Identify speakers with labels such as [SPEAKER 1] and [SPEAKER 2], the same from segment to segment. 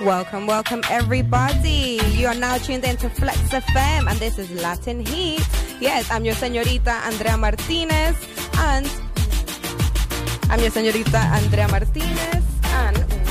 [SPEAKER 1] Welcome, welcome everybody. You are now tuned into Flex FM and this is Latin Heat. Yes, I'm your señorita Andrea Martinez and I'm your señorita Andrea Martinez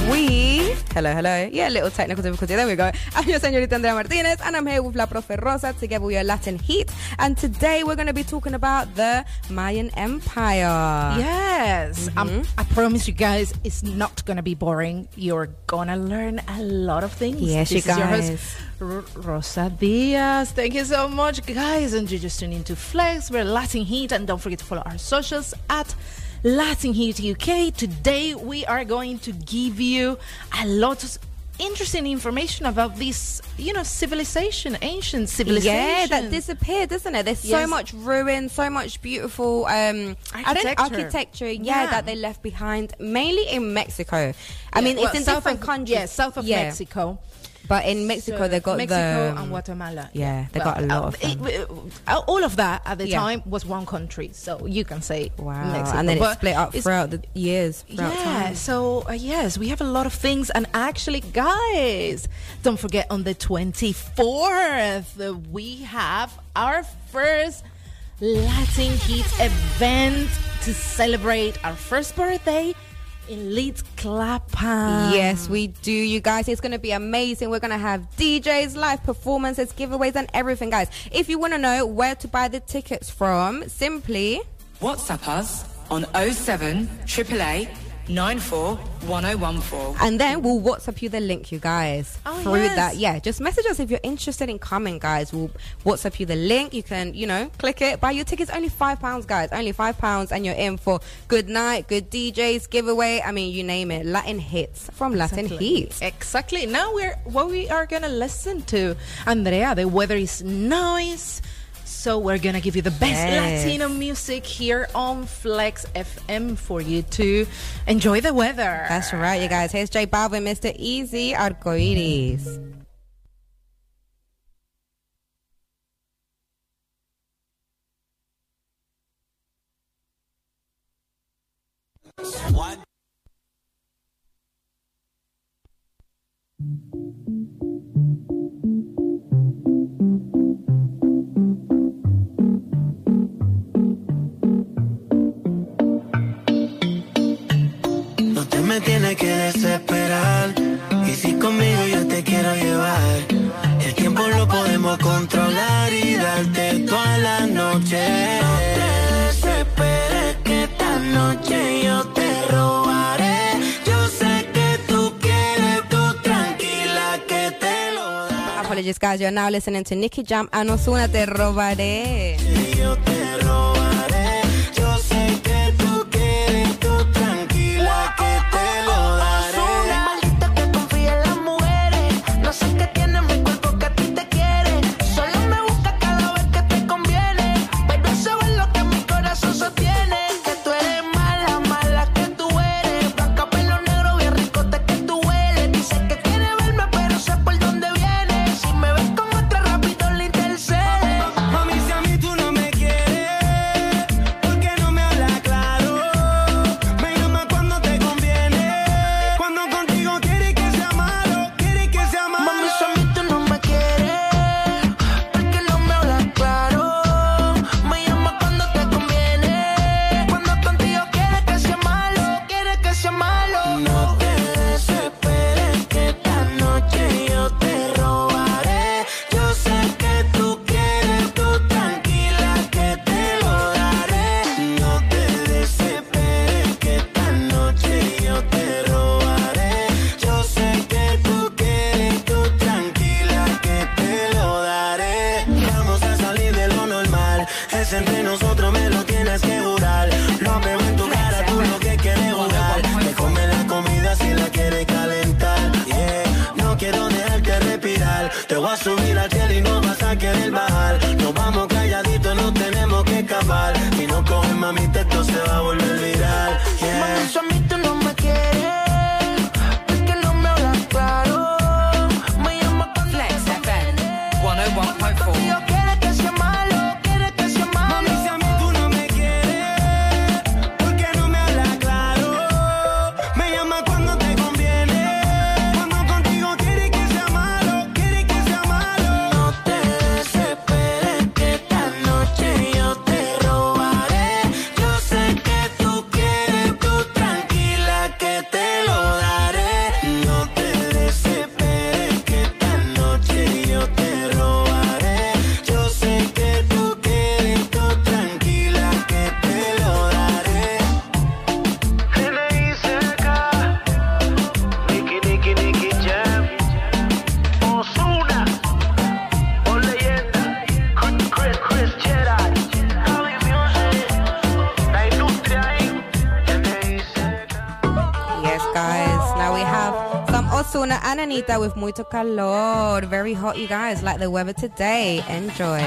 [SPEAKER 1] we hello hello yeah little technical difficulty there we go I'm your señorita Andrea Martinez and I'm here with La Profe Rosa together we are Latin Heat and today we're going to be talking about the Mayan Empire
[SPEAKER 2] Yes. Um, I promise you guys, it's not going to be boring. You're going to learn a lot of things.
[SPEAKER 1] Yes,
[SPEAKER 2] this
[SPEAKER 1] you
[SPEAKER 2] is your host,
[SPEAKER 1] guys.
[SPEAKER 2] R- Rosa Diaz. Thank you so much, guys. And you just tuned into Flex. We're Latin Heat. And don't forget to follow our socials at Latin Heat UK. Today, we are going to give you a lot of interesting information about this, you know, civilization, ancient civilization.
[SPEAKER 1] Yeah, that disappeared, doesn't it? There's so much ruin, so much beautiful um,
[SPEAKER 2] Architecture.
[SPEAKER 1] architecture. Yeah,
[SPEAKER 2] Yeah.
[SPEAKER 1] that they left behind, mainly in Mexico. I mean,
[SPEAKER 2] Well,
[SPEAKER 1] it's in
[SPEAKER 2] south
[SPEAKER 1] different
[SPEAKER 2] of,
[SPEAKER 1] countries.
[SPEAKER 2] Yeah, south of
[SPEAKER 1] Yeah.
[SPEAKER 2] Mexico.
[SPEAKER 1] But in Mexico,
[SPEAKER 2] So,
[SPEAKER 1] they got
[SPEAKER 2] Mexico
[SPEAKER 1] the
[SPEAKER 2] and Guatemala.
[SPEAKER 1] yeah, they got a lot of them.
[SPEAKER 2] it- uh, all of that at the
[SPEAKER 1] Yeah.
[SPEAKER 2] time was one country, so you can say
[SPEAKER 1] Wow,
[SPEAKER 2] Mexico.
[SPEAKER 1] and then it split up throughout the years. Throughout
[SPEAKER 2] Yeah,
[SPEAKER 1] time.
[SPEAKER 2] so uh, yes, we have a lot of things, and actually, guys, don't forget on the twenty fourth uh, we have our first Latin Heat event to celebrate our first birthday in Leeds Clapham.
[SPEAKER 1] Yes, we do, you guys. It's going to be amazing. We're going to have DJs, live performances, giveaways, and everything, guys. If you want to know where to buy the tickets from, simply
[SPEAKER 3] WhatsApp us on 07 888 94 1014.
[SPEAKER 1] And then we'll WhatsApp you the link, you guys.
[SPEAKER 2] Oh,
[SPEAKER 1] through
[SPEAKER 2] yes.
[SPEAKER 1] that. Yeah, just message us if you're interested in coming, guys. We'll WhatsApp you the link. You can, you know, click it. Buy your tickets. Only five pounds, guys. Only five pounds, and you're in for good night, good DJs, giveaway. I mean, you name it. Latin hits from Latin
[SPEAKER 2] Exactly.
[SPEAKER 1] Heat.
[SPEAKER 2] Exactly. Now we're what we are gonna listen to. Andrea, the weather is nice. So we're gonna give you the best
[SPEAKER 1] Yes.
[SPEAKER 2] Latino music here on Flex FM for you to enjoy the weather.
[SPEAKER 1] That's right, you guys. Here's J Balvin, Mr. Eazi, Arcoiris.
[SPEAKER 4] No me tienes que desesperar. Y si conmigo yo te quiero llevar, el tiempo lo podemos controlar y darte toda la noche. No te desesperes que esta noche yo te robaré. Yo sé que tú quieres, tú tranquila que te lo daré.
[SPEAKER 1] Apologies, guys. You're now listening to Nicky Jam and Osuna Te Robaré.
[SPEAKER 4] Yo te robaré. With Muito Calor. Very hot, you guys. Like the weather today. Enjoy.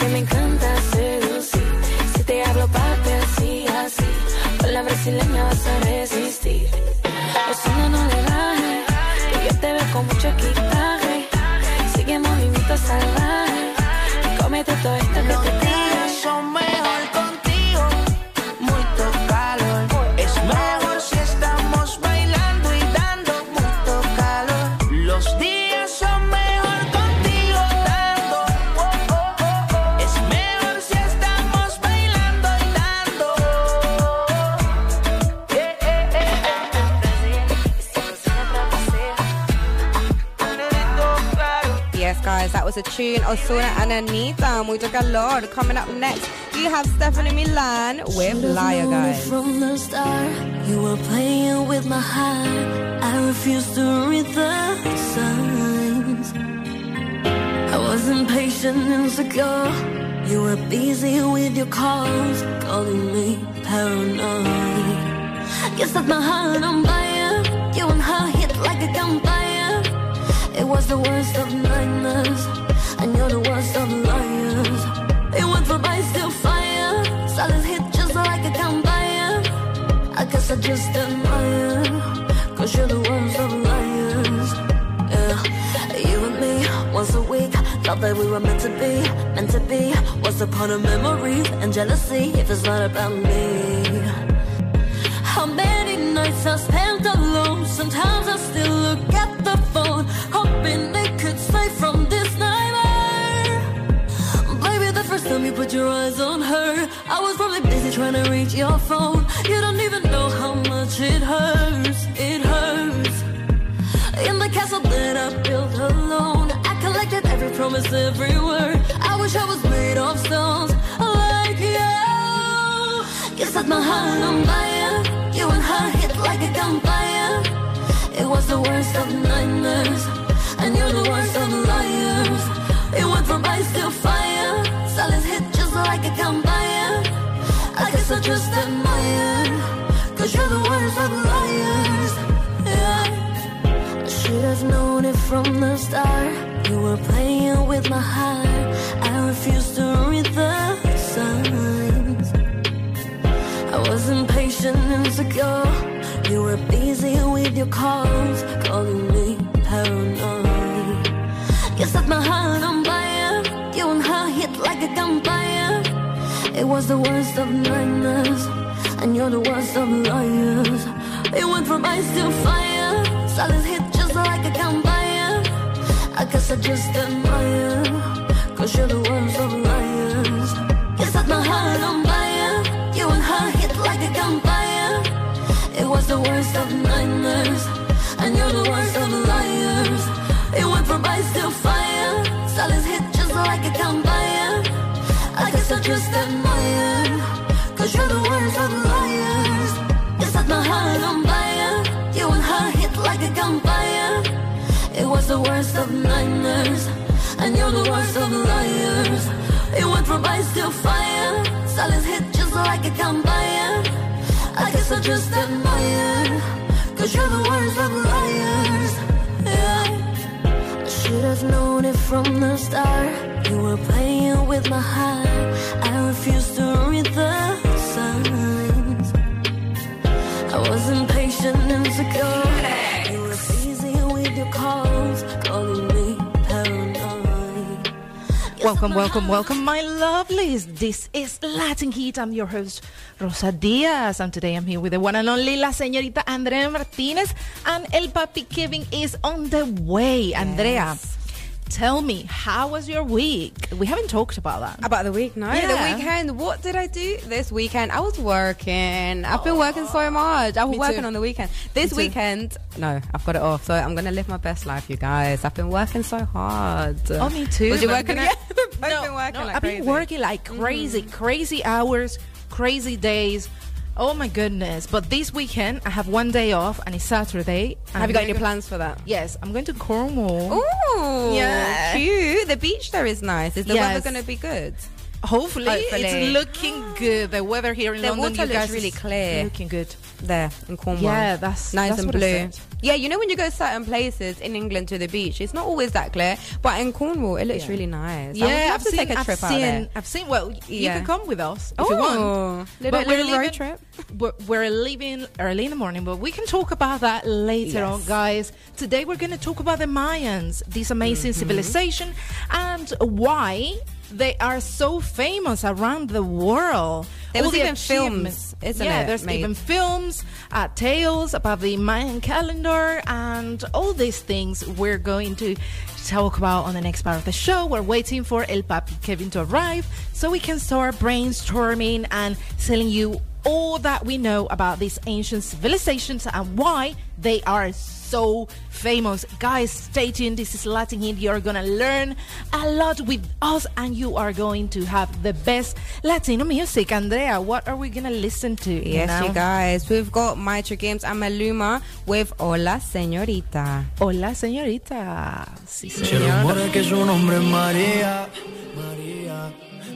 [SPEAKER 5] Que me
[SPEAKER 6] encanta
[SPEAKER 4] Ozuna and Anitta, Muito Calor. Coming up next, you have Stephanie Milan with Liar, guys.
[SPEAKER 6] From the start, you were playing with my heart. I refused to read the signs. I was impatient and insecure. You were busy with your calls, calling me paranoid. You set my heart on fire. You and her hit like a gunfire. It was the worst of nightmares, and you're the worst of liars. It went from ice to fire, silence hit just like a campfire. I guess I just admire, cause you're the worst of liars. Yeah, you and me, once a week, thought that we were meant to be, meant to be. What's point of memories and jealousy if it's not about me? How many nights I spent alone? Sometimes I still look at the phone, hoping put your eyes on her, I was probably busy trying to reach your phone. You don't even know how much it hurts. It hurts. In the castle that I built alone, I collected every promise, every word. I wish I was made of stones I like you. You set my heart on fire. You and her hit like a gunfire. It was the worst of nightmares, and you're the worst of liars. It went from ice to fire. Silence hit just like a campfire. I guess I just admire, cause you're the worst of liars. Yeah. I should have known it from the start. You were playing with my heart. I refused to read the signs. I was impatient and insecure. You were busy with your calls, calling me paranoid. You set my heart on fire. You and her hit like a gunfire. It was the worst of nightmares, and you're the worst of liars. It went from ice to fire. Silence hit just like a campfire. I guess I just admire, cause you're the worst of liars. You set my heart on fire. You and her hit like a gunfire. It was the worst of nightmares, and you're the worst of liars. It went from ice to fire, silence hit just like a campfire. Guess I just admire, cause you're the worst of liars. You set my heart on fire, you and her hit like a campfire. It was the worst of nightmares, and you're the worst of liars. It went from ice to fire, silence hit just like a campfire. I guess I just admire, cause you're the worst have known it from the start. You were playing with my heart. I refused to read the signs. I wasn't patient and secure. You were easy with your calls, calling me paranoid.
[SPEAKER 2] Welcome, welcome, welcome, my lovelies. This is Latin Heat. I'm your host, Rosa Diaz, and today I'm here with the one and only La Señorita Andrea Martinez, and El Papi Kevin is on the way. Andrea, tell me, how was your week? We haven't talked about that.
[SPEAKER 1] About the week, no.
[SPEAKER 2] Yeah.
[SPEAKER 1] The weekend. What did I do this weekend? I was working. I've been working so much. I was
[SPEAKER 2] Me
[SPEAKER 1] working
[SPEAKER 2] too.
[SPEAKER 1] on the weekend. This weekend, no, I've got it off. So I'm gonna live my best life, you guys. I've been working so hard.
[SPEAKER 2] Oh, me too.
[SPEAKER 1] Was you working?
[SPEAKER 2] gonna- no,
[SPEAKER 1] been working
[SPEAKER 2] no,
[SPEAKER 1] like
[SPEAKER 2] I've
[SPEAKER 1] crazy.
[SPEAKER 2] been working like crazy, mm-hmm. crazy hours, crazy days. Oh my goodness! But this weekend I have one day off, and it's Saturday. and
[SPEAKER 1] Have you got any
[SPEAKER 2] go-
[SPEAKER 1] plans for that?
[SPEAKER 2] Yes, I'm going to Cornwall.
[SPEAKER 1] Ooh,
[SPEAKER 2] Yeah.
[SPEAKER 1] cute. The beach there is nice. Is the
[SPEAKER 2] Yes.
[SPEAKER 1] weather gonna be good?
[SPEAKER 2] Hopefully,
[SPEAKER 1] Hopefully.
[SPEAKER 2] it's looking good. The weather here in
[SPEAKER 1] The
[SPEAKER 2] London,
[SPEAKER 1] water
[SPEAKER 2] you
[SPEAKER 1] looks
[SPEAKER 2] guys,
[SPEAKER 1] really clear.
[SPEAKER 2] Looking good.
[SPEAKER 1] There in Cornwall.
[SPEAKER 2] Yeah, that's-
[SPEAKER 1] nice
[SPEAKER 2] that's
[SPEAKER 1] and blue. Yeah, you know when you go certain places in England to the beach, it's not always that clear. But in Cornwall, it looks
[SPEAKER 2] Yeah.
[SPEAKER 1] really nice.
[SPEAKER 2] Yeah,
[SPEAKER 1] I would love
[SPEAKER 2] I've
[SPEAKER 1] to
[SPEAKER 2] seen.
[SPEAKER 1] take a
[SPEAKER 2] I've
[SPEAKER 1] trip
[SPEAKER 2] seen.
[SPEAKER 1] out there.
[SPEAKER 2] I've seen. Well, you
[SPEAKER 1] Yeah.
[SPEAKER 2] can come with us if
[SPEAKER 1] Oh,
[SPEAKER 2] you want.
[SPEAKER 1] little-
[SPEAKER 2] But we're
[SPEAKER 1] road
[SPEAKER 2] leaving-
[SPEAKER 1] trip.
[SPEAKER 2] We're, we're leaving early in the morning, but we can talk about that later
[SPEAKER 1] Yes.
[SPEAKER 2] on, guys. Today we're going to talk about the Mayans, this amazing
[SPEAKER 1] Mm-hmm.
[SPEAKER 2] civilization, and why they are so famous around the world.
[SPEAKER 1] There was
[SPEAKER 2] the
[SPEAKER 1] even films, isn't
[SPEAKER 2] yeah,
[SPEAKER 1] it,
[SPEAKER 2] there's
[SPEAKER 1] made?
[SPEAKER 2] even films, uh, tales about the Mayan calendar, and all these things we're going to talk about on the next part of the show. We're waiting for El Papi Kevin to arrive so we can start brainstorming and telling you all that we know about these ancient civilizations and why they are so famous. Guys, stay tuned. This is Latin Hit. You're gonna learn a lot with us and you are going to have the best Latino music. Andrea, what are we gonna listen to?
[SPEAKER 1] Yes,
[SPEAKER 2] now?
[SPEAKER 1] you guys. We've got Maestro Gims and Maluma with Hola Señorita.
[SPEAKER 2] Hola, señorita. Sí, señor.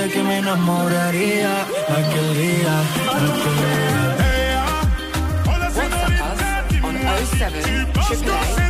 [SPEAKER 7] ¿Quién diría que me enamoraría aquel día, aquel día?
[SPEAKER 8] Hey, ah, hola
[SPEAKER 3] WhatsApp
[SPEAKER 8] señorita,
[SPEAKER 3] us on
[SPEAKER 8] dis-moi si
[SPEAKER 3] 07
[SPEAKER 8] tu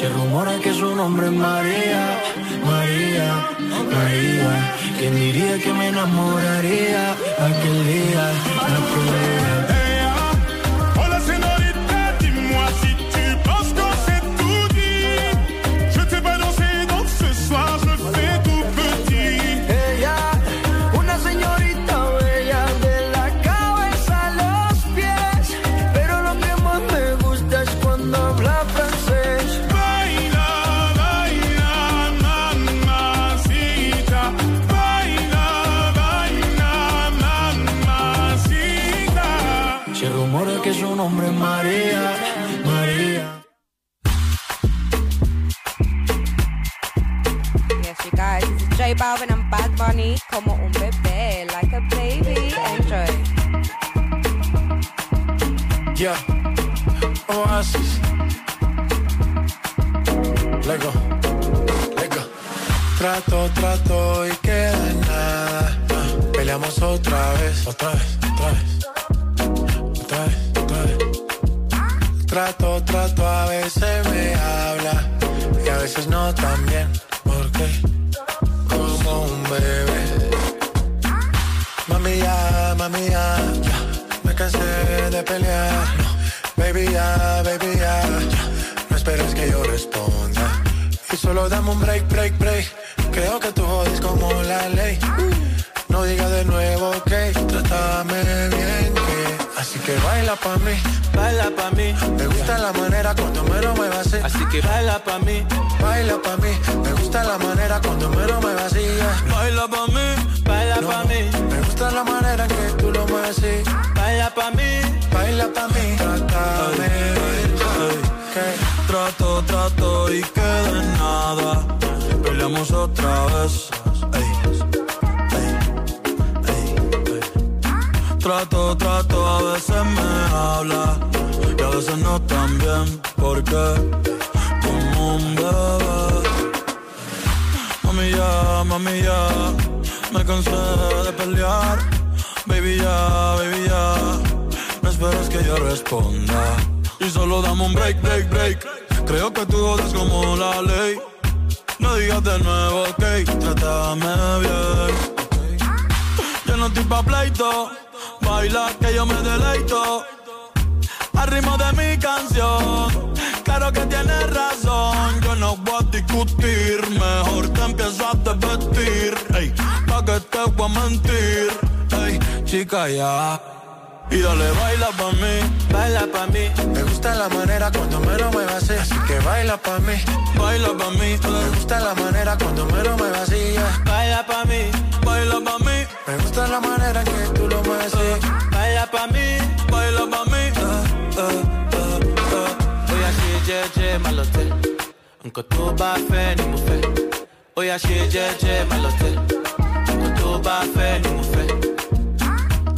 [SPEAKER 9] Se rumora que su nombre es María, María, María. ¿Quién diría que me enamoraría aquel día, Porque como un bebé. Mami ya, mami ya, me cansé de pelear. Baby ya, baby ya, no esperes que yo responda. Y solo dame un break, break, break. Creo que tú jodes como la ley. No
[SPEAKER 10] digas de nuevo, ok, trátame bien. Yo no estoy pa' pleito, baila que yo me deleito. Al ritmo de mi canción, claro que tienes razón. Yo no voy a discutir, mejor te empiezo a desvestir. Ey, pa' que te voy a mentir. Ey, chica, ya. Y dale, baila pa' mí.
[SPEAKER 9] baila pa mí. Me gusta la manera cuando me lo muevas así, así que baila pa mí.
[SPEAKER 10] Baila pa' mí,
[SPEAKER 9] Me gusta la manera cuando me lo muevas así, baila pa mí.
[SPEAKER 10] baila pa' mí,
[SPEAKER 9] Me gusta la manera en que tú lo mueves así, baila pa mí.
[SPEAKER 11] Jẹ́jẹ́ má lọ tẹ́, nǹkan tó bá fẹ́ ni mo fẹ́. Oya ṣe jẹ́jẹ́ má lọ tẹ́, bá fẹ́ ni mo fẹ́.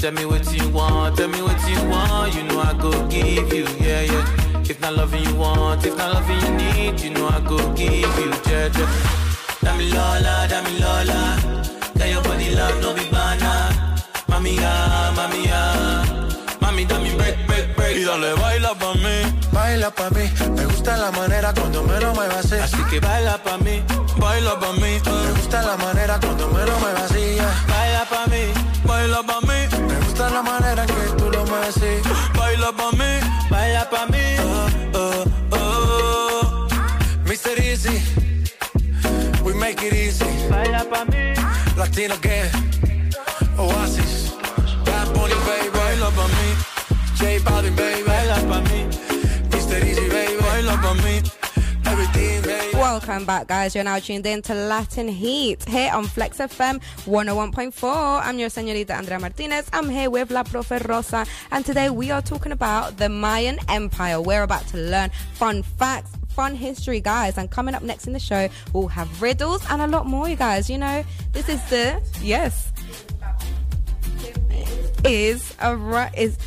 [SPEAKER 11] Tell me what you want, tell me what you want, you know I go give you, yeah, yeah. If not loving you want, if not loving you need, you know I go give you, jẹ́jẹ́. Dami Lola, Dami Lola, get your body love, no be banana. Mami ya, mami ya, mami dami break, break, break.
[SPEAKER 10] Y dale, baila.
[SPEAKER 9] Baila pa mí. Me gusta la manera cuando me lo muevas así,
[SPEAKER 11] Así que baila pa' mí,
[SPEAKER 10] Baila pa' mí,
[SPEAKER 9] Me gusta la manera cuando me lo muevas así, yeah.
[SPEAKER 11] baila pa' mí,
[SPEAKER 10] baila pa' mí,
[SPEAKER 9] Me gusta la manera en que tú lo mueves así.
[SPEAKER 10] baila pa' mí.
[SPEAKER 11] baila pa' mí.
[SPEAKER 10] Oh, oh.
[SPEAKER 9] Mr. Easy, we make it easy.
[SPEAKER 11] Baila pa' mí,
[SPEAKER 9] Latino que Oasis,
[SPEAKER 1] Welcome back, guys. You're now tuned in to Latin Heat here on Flex FM 101.4. I'm your señorita Andrea Martinez. I'm here with La Profe Rosa, and today we are talking about the Mayan Empire. We're about to learn fun facts, fun history, guys. And coming up next in the show, we'll have riddles and a lot more, you guys. You know, this is the yes is a is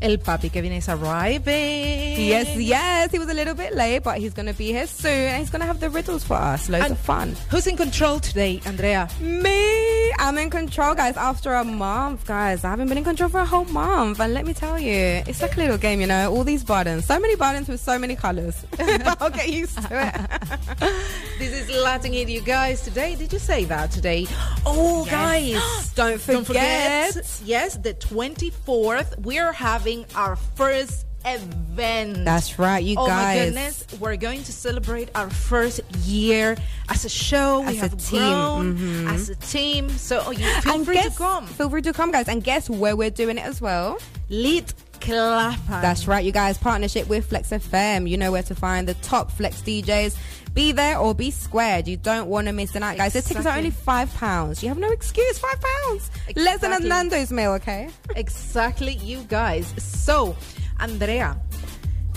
[SPEAKER 2] El papi Kevin is arriving.
[SPEAKER 1] Yes, yes. He was a little bit late, but he's going to be here soon. And he's going to have the riddles for us. Loads
[SPEAKER 2] And
[SPEAKER 1] of fun.
[SPEAKER 2] Who's in control today, Andrea?
[SPEAKER 1] Me, I'm in control, guys. After a month, guys, I haven't been in control for a whole month, and let me tell you, it's like a little game, you know. All these buttons, so many buttons with so many colors. I'll get used to it.
[SPEAKER 2] This is Latin Hit, you guys. Today, did you say that today? Oh, guys.
[SPEAKER 1] Don't
[SPEAKER 2] Don't
[SPEAKER 1] forget.
[SPEAKER 2] forget, yes, the 24th, we're having our first event.
[SPEAKER 1] That's right, you
[SPEAKER 2] oh
[SPEAKER 1] guys.
[SPEAKER 2] Oh my goodness, we're going to celebrate our first year as a show. we
[SPEAKER 1] As a
[SPEAKER 2] have
[SPEAKER 1] team, Mm-hmm.
[SPEAKER 2] as a team. So oh, you feel
[SPEAKER 1] and
[SPEAKER 2] free
[SPEAKER 1] guess,
[SPEAKER 2] to come.
[SPEAKER 1] Feel free to come, guys. And guess where we're doing it as well?
[SPEAKER 2] Lit Clapham.
[SPEAKER 1] That's right, you guys. Partnership with Flex FM. You know where to find the top Flex DJs. Be there or be squared. You don't want to miss the night, guys. The tickets are only five pounds. You have no excuse. Five pounds. Less than a Nando's meal, okay?
[SPEAKER 2] Exactly, you guys. So, Andrea,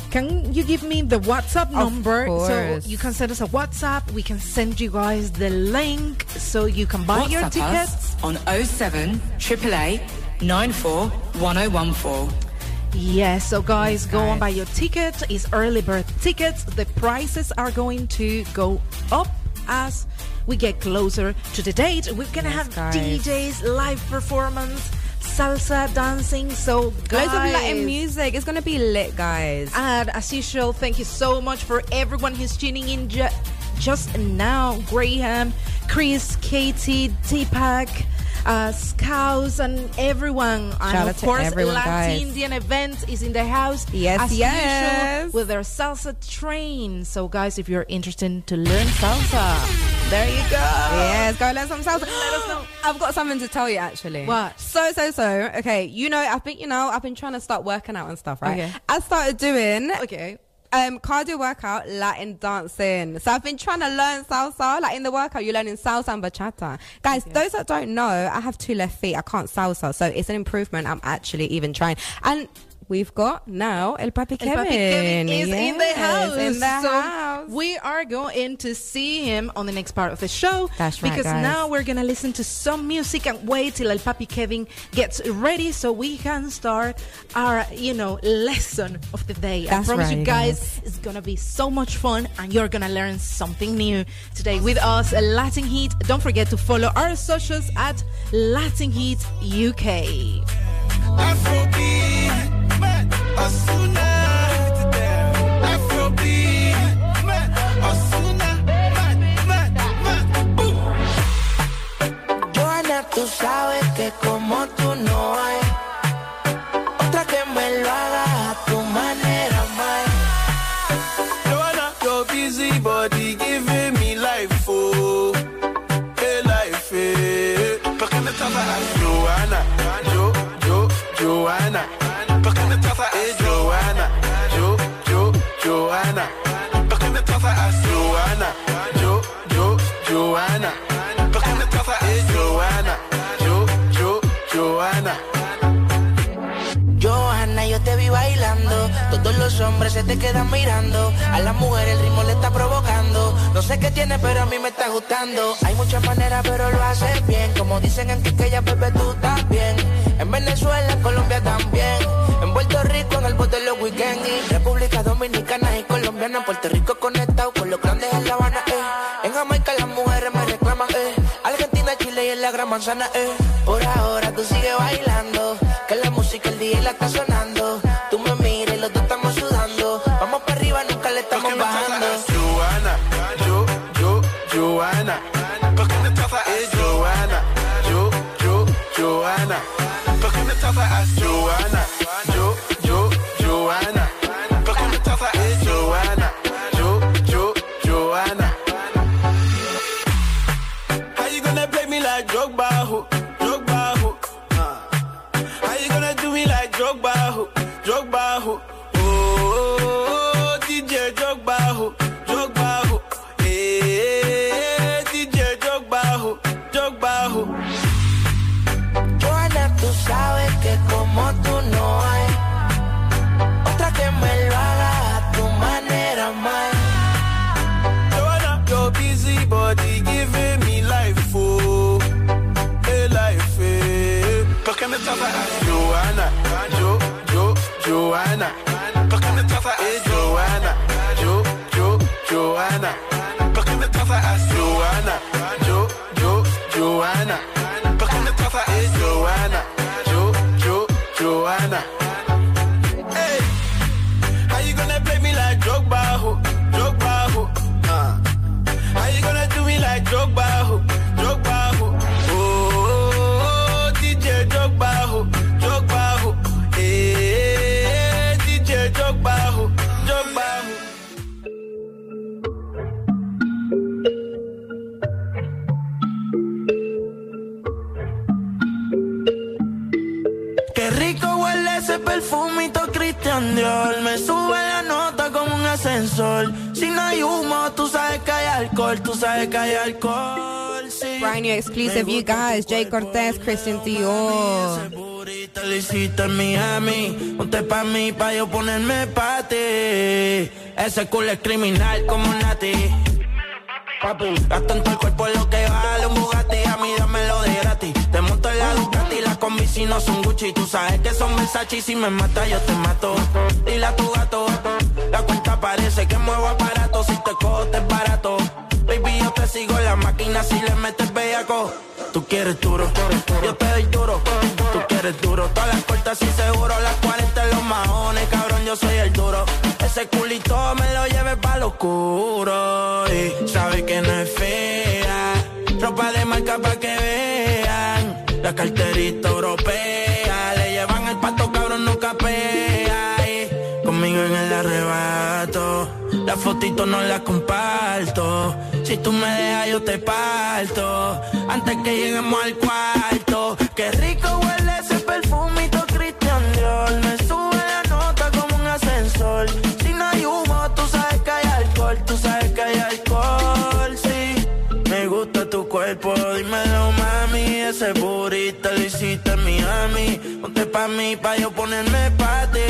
[SPEAKER 2] can you give me the WhatsApp number so you can send us a WhatsApp? We can send you guys the link so you can buy your tickets.
[SPEAKER 3] us on 07 888 94 1014.
[SPEAKER 2] Yes, so guys, go and buy your ticket. It's early bird tickets. The prices are going to go up as we get closer to the date. We're gonna have
[SPEAKER 1] guys.
[SPEAKER 2] DJs, live performance, salsa, dancing. So guys,
[SPEAKER 1] Loads of Latin music. It's going to be lit, guys.
[SPEAKER 2] And as usual, thank you so much for everyone who's tuning in ju- just now. Graham, Chris, Katie, Deepak, uh, Scouts, and everyone. and
[SPEAKER 1] Shout
[SPEAKER 2] of
[SPEAKER 1] to
[SPEAKER 2] course,
[SPEAKER 1] everyone,
[SPEAKER 2] Latin
[SPEAKER 1] guys.
[SPEAKER 2] Indian event is in the house.
[SPEAKER 1] Yes, yes.
[SPEAKER 2] usual, with their salsa train. So, guys, if you're interested to learn salsa, there you go.
[SPEAKER 1] Yes, go let some salsa. Let us know. I've got something to tell you actually.
[SPEAKER 2] What?
[SPEAKER 1] So so so. Okay, you know, I think you know, I've been trying to start working out and stuff, right?
[SPEAKER 2] Okay.
[SPEAKER 1] I started doing
[SPEAKER 2] Okay.
[SPEAKER 1] Um cardio workout, Latin dancing. So I've been trying to learn salsa. Like in the workout, you're learning salsa and bachata. Guys, those that don't know, I have two left feet. I can't salsa, so it's an improvement. I'm actually even trying. And we've got now El Papi
[SPEAKER 2] El
[SPEAKER 1] Kevin.
[SPEAKER 2] Papi Kevin is in the
[SPEAKER 1] Yes,
[SPEAKER 2] house.
[SPEAKER 1] In the
[SPEAKER 2] so
[SPEAKER 1] house.
[SPEAKER 2] We are going to see him on the next part of the show.
[SPEAKER 1] That's right,
[SPEAKER 2] Because
[SPEAKER 1] guys.
[SPEAKER 2] now we're going to listen to some music and wait till El Papi Kevin gets ready so we can start our, you know, lesson of the day.
[SPEAKER 1] That's I
[SPEAKER 2] promise
[SPEAKER 1] right,
[SPEAKER 2] you guys, it's going to be so much fun and you're going to learn something new today with us, Latin Heat. Don't forget to follow our socials at Latin Heat UK.
[SPEAKER 10] Afrobeat,
[SPEAKER 4] Tú sabes que como tú no hay los hombres se te quedan mirando. A la mujer el ritmo le está provocando. No sé qué tiene, pero a mí me está gustando. Hay muchas maneras, pero lo haces bien. Como dicen en Quiqueya, bebé, tú bien. En Venezuela, en Colombia también. En Puerto Rico, en el bote los weekends. Y República Dominicana y Colombiana. Puerto Rico conectado con los grandes en La Habana, eh. En Jamaica las mujeres me reclaman, eh. Argentina, Chile y en la Gran Manzana, eh. Por ahora tú sigues bailando. Que la música el día la está sonando.
[SPEAKER 10] Hey
[SPEAKER 1] Brand new exclusive, you guys. Jay Cortez, Christian Dior.
[SPEAKER 12] Lo hiciste en Miami. Ponte pa' mí, pa' yo ponerme pa' ti. Ese culo es criminal como Nati. Papi, gasto en el cuerpo lo que vale un Bugatti. A mí dámelo de gratis. Te monto en la Ducati, las combi si no son Gucci. Tú sabes que son Versace y si me mata yo te mato. Dile a tu gato, la cuenta parece que muevo aparato. Si te cojo te es barato. Baby, yo te sigo la máquina si le metes bellaco. Tú quieres duro, yo te doy duro. Tú quieres duro, todas las puertas y seguro. Las 40 en los mahones, cabrón, yo soy el duro. Ese culito me lo lleve pa' lo oscuro. Y sabe que no es fea. Ropa de marca pa' que vean. La carterita europea. Le llevan el pato, cabrón, no capea. Y conmigo en el arrebato. La fotito no la comparto. Si tú me dejas, yo te parto. Antes que lleguemos al cuarto. Qué rico huele ese perfumito Christian Dior. Me sube la nota como un ascensor. Si no hay humo, tú sabes que hay alcohol. Tú sabes que hay alcohol, sí. Me gusta tu cuerpo, dímelo, mami. Ese burrito lo hiciste en Miami. Ponte pa' mí, pa' yo ponerme pa' ti.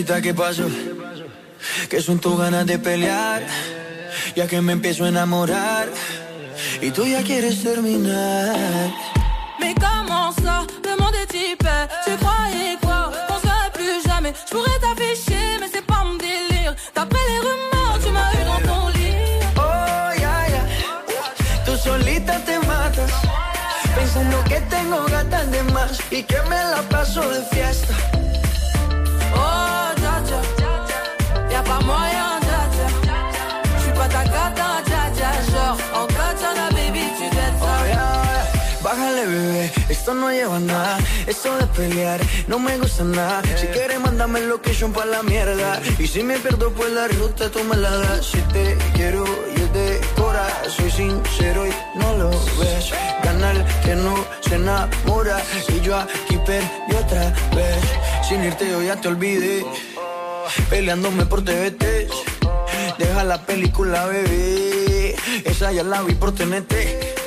[SPEAKER 7] Bebecita, ¿qué pasó? Que son tus ganas de pelear, ya que me empiezo a enamorar y tú ya quieres terminar.
[SPEAKER 13] Mais comment ça, le monde est hyper Tu croyais quoi, qu'on serait plus jamais Je pourrais t'afficher, mais c'est pas mon délire D'après les rumeurs, tu m'as eu dans ton lit
[SPEAKER 12] Oh, ya, ya. Tú solita te matas. Pensando que tengo gatas de más y que me la paso de fiesta.
[SPEAKER 13] Pas moyen, dja dja J'suis pas ta gata, dja dja Genre, en katana, baby, tu t'aides
[SPEAKER 12] Oh. Bájale, bebé, esto no lleva nada. Esto de pelear no me gusta nada. Si quieres, mándame location pa' la mierda. Y si me pierdo por la ruta, tú me la das. Si te quiero, yo te cora. Soy sincero y no lo ves. Ganar que no se enamora. Y yo aquí perdí otra vez. Sin irte, yo ya te olvidé. Peleándome por TVT. Deja la película, bebé. Esa ya la vi por TNT.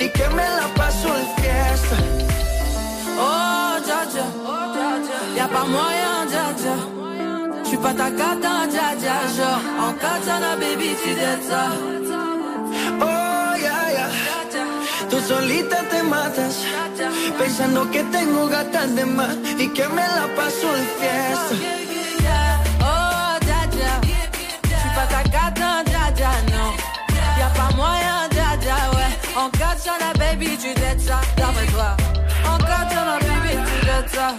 [SPEAKER 12] Y que me la paso de fiesta.
[SPEAKER 13] Oh, dja dja Y'a pas moyen, dja dja J'suis pas ta gata, dja dja Genre, en katana, baby, tu t'aides ça
[SPEAKER 12] Oh, ya, ya. Tú solita te matas. Pensando que tengo gatas de más y que me la paso de fiesta.
[SPEAKER 13] Ouais En katana, baby, tu t'aides ça D'après toi. En katana, baby, tu t'aides ça.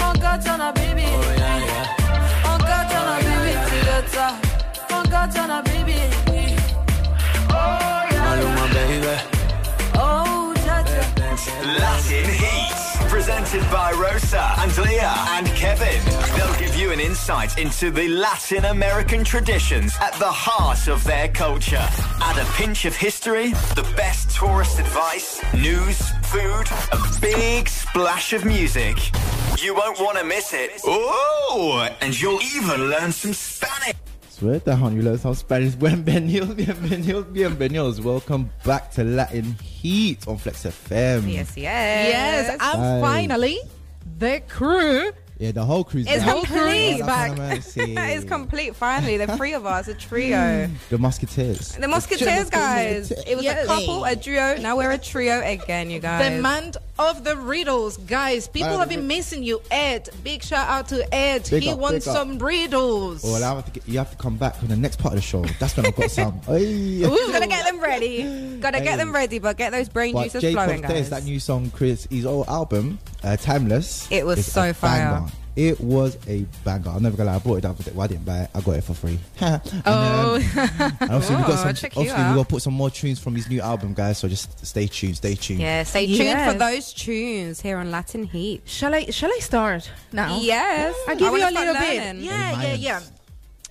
[SPEAKER 13] En katana, baby. Oh, en katana, baby, tu t'aides ça. En katana, baby.
[SPEAKER 7] Maluma, baby.
[SPEAKER 13] Oh,
[SPEAKER 14] Latin Heat, presented by Rosa and Leah and Kevin. They'll give you an insight into the Latin American traditions at the heart of their culture. Add a pinch of history, the best tourist advice, news, food, a big splash of music. You won't want to miss it. Oh, and you'll even learn some Spanish.
[SPEAKER 15] Suelta, honey, you learn some Spanish. Bienvenidos, bienvenidos, bienvenidos. Welcome back to Latin Heat on Flex FM.
[SPEAKER 1] Yes, yes.
[SPEAKER 2] Yes, and
[SPEAKER 15] Aye.
[SPEAKER 2] finally, the crew
[SPEAKER 15] Yeah, the whole crew's
[SPEAKER 1] It's
[SPEAKER 15] back.
[SPEAKER 1] complete.
[SPEAKER 15] Lord have mercy.
[SPEAKER 1] it's complete. Finally, the three of us, a trio.
[SPEAKER 15] The Musketeers.
[SPEAKER 1] The Musketeers, guys. It was
[SPEAKER 2] Yes.
[SPEAKER 1] a couple, a duo. Now we're a trio again, you guys.
[SPEAKER 2] The man of the riddles, guys. People
[SPEAKER 15] Man
[SPEAKER 2] have been missing you, Ed. Big shout out to Ed.
[SPEAKER 15] Big
[SPEAKER 2] he
[SPEAKER 15] up,
[SPEAKER 2] wants
[SPEAKER 15] big up.
[SPEAKER 2] some riddles.
[SPEAKER 15] Oh, well, I have to get, you have to come back for the next part of the show. That's when I've got some. Hey.
[SPEAKER 1] Ooh, gotta get them ready. Gotta get them ready, but get those brain
[SPEAKER 15] But
[SPEAKER 1] juices
[SPEAKER 15] Jhay
[SPEAKER 1] flowing,
[SPEAKER 15] Cortez,
[SPEAKER 1] guys.
[SPEAKER 15] that new song, Chris, his old album, uh, Timelezz.
[SPEAKER 1] It was so
[SPEAKER 15] a
[SPEAKER 1] fire.
[SPEAKER 15] banger. It was a banger. I'm never gonna lie. I bought it the other day. Well, I didn't buy it. I got it for free. and,
[SPEAKER 1] Oh.
[SPEAKER 15] and obviously we got some.
[SPEAKER 1] check you
[SPEAKER 15] Obviously we
[SPEAKER 1] out.
[SPEAKER 15] got to put some more tunes from his new album, guys. So just stay tuned. Stay tuned.
[SPEAKER 1] yeah, stay tuned
[SPEAKER 2] Yes.
[SPEAKER 1] for those tunes here on Latin Heat.
[SPEAKER 2] Shall I shall I start now?
[SPEAKER 1] Yes.
[SPEAKER 2] I'll give
[SPEAKER 1] I
[SPEAKER 2] you a little
[SPEAKER 1] start
[SPEAKER 2] bit.
[SPEAKER 1] learning.
[SPEAKER 2] Yeah, yeah, yeah.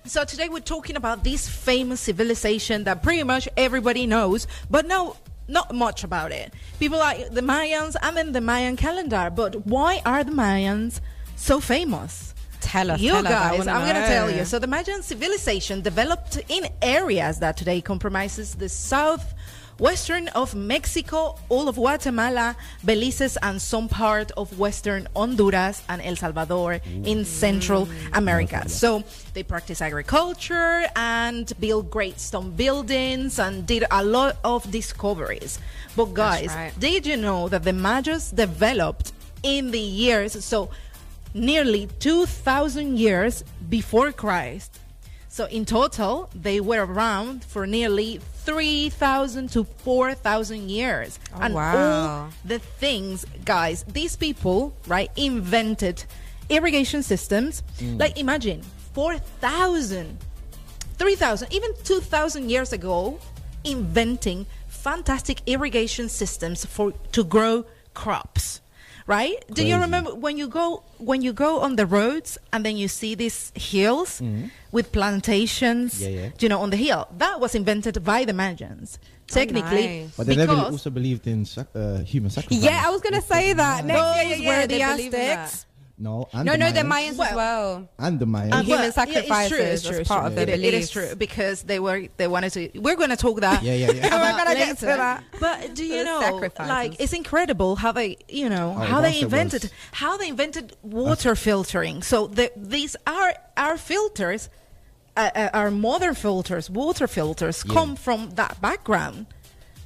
[SPEAKER 2] So today we're talking about this famous civilization that pretty much everybody knows, but no not much about it. People like the Mayans and then the Mayan calendar, but why are the Mayans so famous?
[SPEAKER 1] Tell us,
[SPEAKER 2] You
[SPEAKER 1] tell us,
[SPEAKER 2] guys,
[SPEAKER 1] wanna
[SPEAKER 2] I'm gonna tell you. So the Mayan civilization developed in areas that today compromises the south western of Mexico, all of Guatemala, Belize, and some part of western Honduras and El Salvador in Central America. So they practice agriculture and built great stone buildings and did a lot of discoveries. But guys,
[SPEAKER 1] right.
[SPEAKER 2] did you know that the Mayas developed in the years so nearly 2000 years before Christ. So in total, they were around for nearly 3000 to 4000 years.
[SPEAKER 1] Oh,
[SPEAKER 2] and
[SPEAKER 1] wow.
[SPEAKER 2] all the things, guys, these people, right, invented irrigation systems. Mm. Like imagine 4000 3,000, even 2,000 years ago, inventing fantastic irrigation systems for to grow crops. Right? Do you remember when you go when you go on the roads and then you see these hills with plantations?
[SPEAKER 15] Mm-hmm. Yeah, yeah.
[SPEAKER 2] You know, on the hill that was invented by the Mayans. Technically,
[SPEAKER 1] nice.
[SPEAKER 15] But they never also believed in sac- uh, human sacrifice.
[SPEAKER 1] Yeah, I was gonna say that. Next, yeah, yeah,
[SPEAKER 2] those
[SPEAKER 1] yeah,
[SPEAKER 2] were
[SPEAKER 1] they
[SPEAKER 2] the
[SPEAKER 1] believe in that.
[SPEAKER 2] Aztecs.
[SPEAKER 15] No, and
[SPEAKER 1] No,
[SPEAKER 15] the
[SPEAKER 1] no, the
[SPEAKER 15] Mayans.
[SPEAKER 1] Mayans as
[SPEAKER 2] Well,
[SPEAKER 1] well.
[SPEAKER 15] And the Mayans.
[SPEAKER 1] And human
[SPEAKER 2] Well, yeah, it's true,
[SPEAKER 1] sacrifices
[SPEAKER 2] it's
[SPEAKER 1] as
[SPEAKER 2] true,
[SPEAKER 1] part
[SPEAKER 2] it's
[SPEAKER 1] of their
[SPEAKER 2] It- it is true because they were they wanted to. We're going to talk that.
[SPEAKER 15] Yeah, yeah, yeah.
[SPEAKER 1] We're gonna get to that.
[SPEAKER 2] But do you know,
[SPEAKER 1] sacrifices.
[SPEAKER 2] like, it's incredible how they, you know,
[SPEAKER 15] How
[SPEAKER 2] how they invented,
[SPEAKER 15] was.
[SPEAKER 2] how they invented water filtering. So the, these are our filters, uh, uh, our modern filters, water filters,
[SPEAKER 15] Yeah.
[SPEAKER 2] come from that background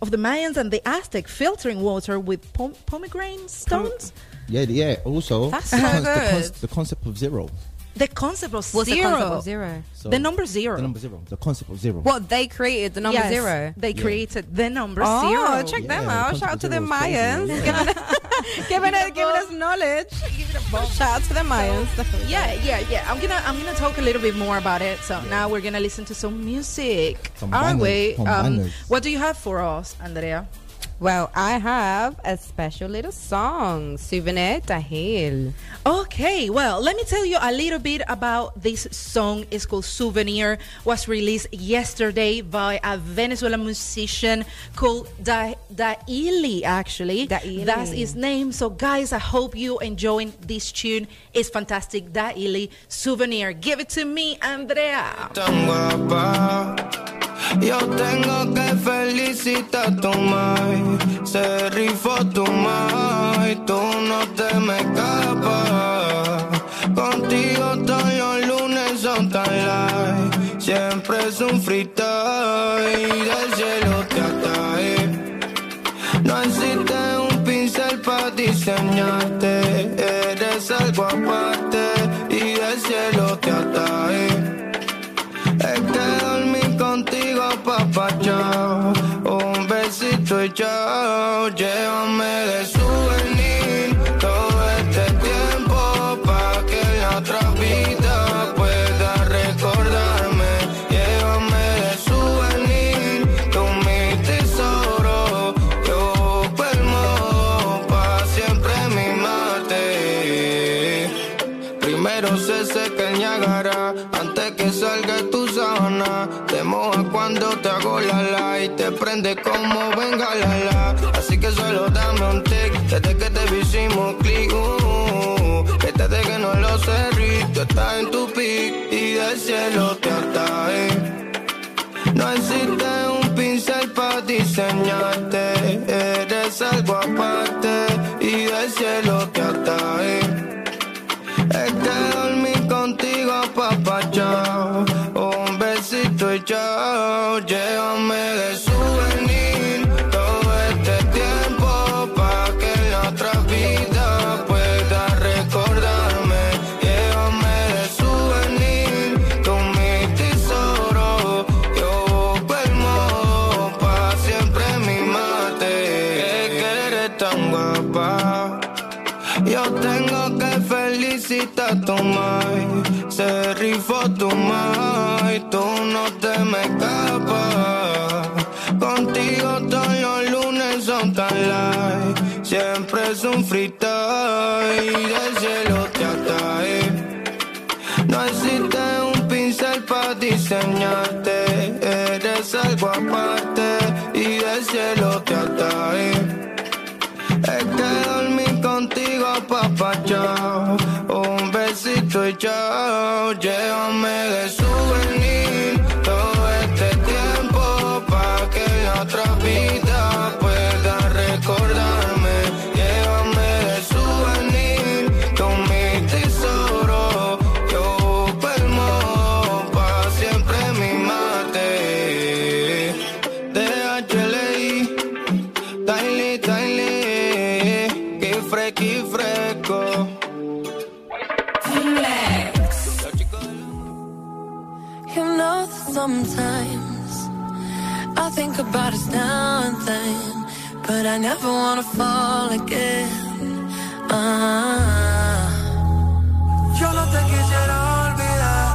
[SPEAKER 2] of the Mayans and the Aztec filtering water with pom- pomegranate stones.
[SPEAKER 15] Yeah, yeah. Also,
[SPEAKER 1] That's
[SPEAKER 15] the,
[SPEAKER 1] so
[SPEAKER 15] con- the, con- the concept of zero.
[SPEAKER 2] the concept of
[SPEAKER 1] What's the
[SPEAKER 2] zero.
[SPEAKER 1] concept of zero?
[SPEAKER 15] So
[SPEAKER 2] The number zero.
[SPEAKER 15] The number zero. The concept of zero.
[SPEAKER 1] What they created the number
[SPEAKER 2] Yes,
[SPEAKER 1] zero.
[SPEAKER 2] They
[SPEAKER 15] Yeah.
[SPEAKER 2] created the number
[SPEAKER 1] Oh,
[SPEAKER 2] zero.
[SPEAKER 1] check
[SPEAKER 15] Yeah,
[SPEAKER 1] them out!
[SPEAKER 15] concept
[SPEAKER 1] Shout out to the
[SPEAKER 15] zero was crazy,
[SPEAKER 1] Mayans,
[SPEAKER 15] yeah.
[SPEAKER 1] giving, us, giving, us, giving us knowledge. Shout out to the Mayans.
[SPEAKER 2] Yeah, yeah, yeah. I'm gonna I'm gonna talk a little bit more about it. So now we're gonna listen to some music.
[SPEAKER 15] Some
[SPEAKER 2] Are
[SPEAKER 15] bangers,
[SPEAKER 2] we? Um, what do you have for us, Andrea?
[SPEAKER 1] Well, I have a special little song, Souvenir Tahil.
[SPEAKER 2] Okay, well, let me tell you a little bit about this song. It's called Souvenir. Was released yesterday by a Venezuelan musician called da- Daili. Actually,
[SPEAKER 1] Daili.
[SPEAKER 2] that's his name. So, guys, I hope you enjoying this tune. It's fantastic. Daili Souvenir. Give it to me, Andrea.
[SPEAKER 16] Yo tengo que felicitar a tu mai. Se rifó tu mai, tú no te me escapas. Contigo todos los lunes son tan light. Siempre es un freestyle. Del cielo te atae. No existe un pincel para diseñarte. Eres algo aparte y del cielo te atrae. llévame de souvenir todo este tiempo pa' que la otra vida pueda recordarme. Llévame de souvenir tu mi tesoro. Yo permo pa' siempre mi mate. Primero se seca el Niagara antes que salga tu sábana. Te moja cuando te hago la la y te prende como ahí. No existe un pincel para diseñarte, eres algo aparte y del cielo te atrae. Es que este dormí contigo, papá, chao. Un besito y chao, llévame soy yo,
[SPEAKER 4] llévame something, but I never wanna fall again. Uh-huh.
[SPEAKER 9] Yo no te quisiera olvidar,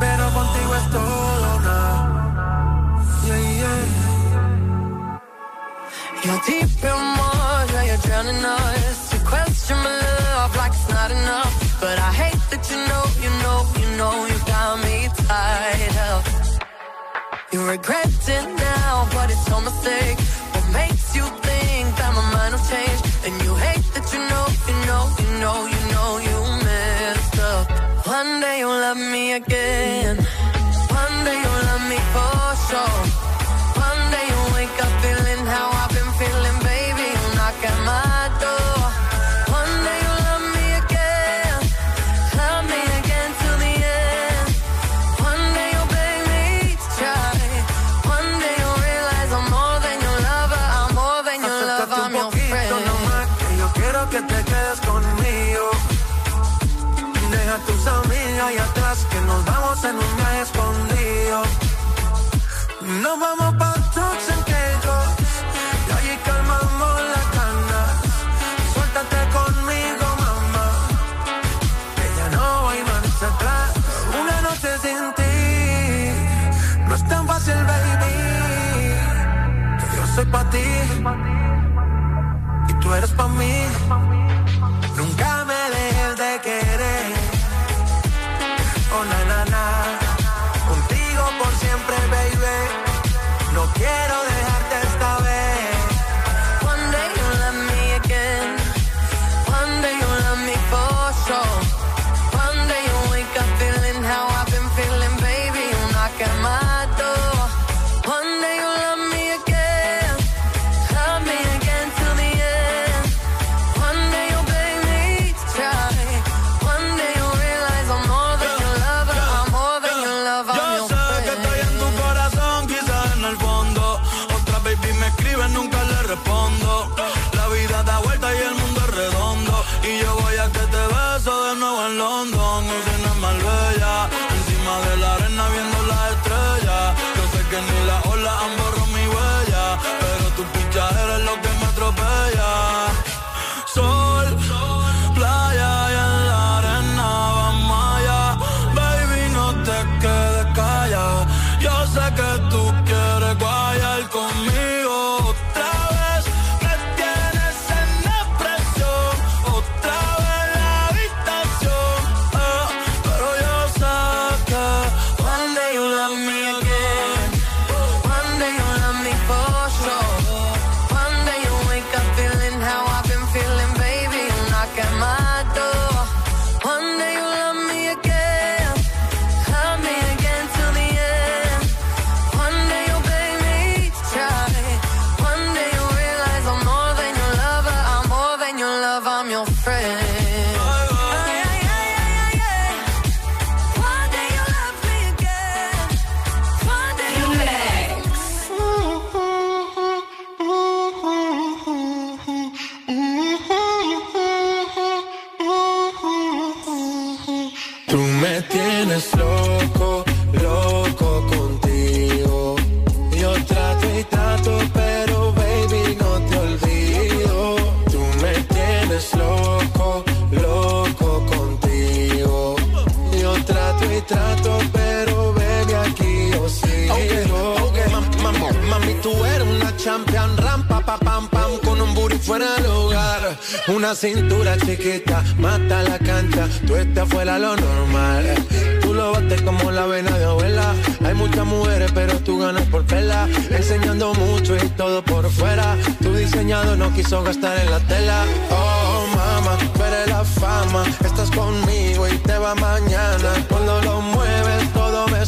[SPEAKER 9] pero contigo es todo nada. Yeah, yeah.
[SPEAKER 4] You're deep in water, you're drowning us. You question my love like it's not enough, but I hate that you know, you know, you know, you got me tied up. You're regretting no mistake. What makes you think that my mind will change? And you hate that you know, you know, you know, you know you messed up. One day you'll love me again. One day you'll love me for sure. Now I'm
[SPEAKER 9] Una
[SPEAKER 17] cintura chiquita, mata la cancha, tú estás fuera lo normal. Tú lo bates como la vena de abuela. Hay muchas mujeres, pero tú ganas por vela. Enseñando mucho y todo por fuera. Tu diseñado no quiso gastar en la tela. Oh, mama, eres la fama. Estás conmigo y te va mañana. Cuando lo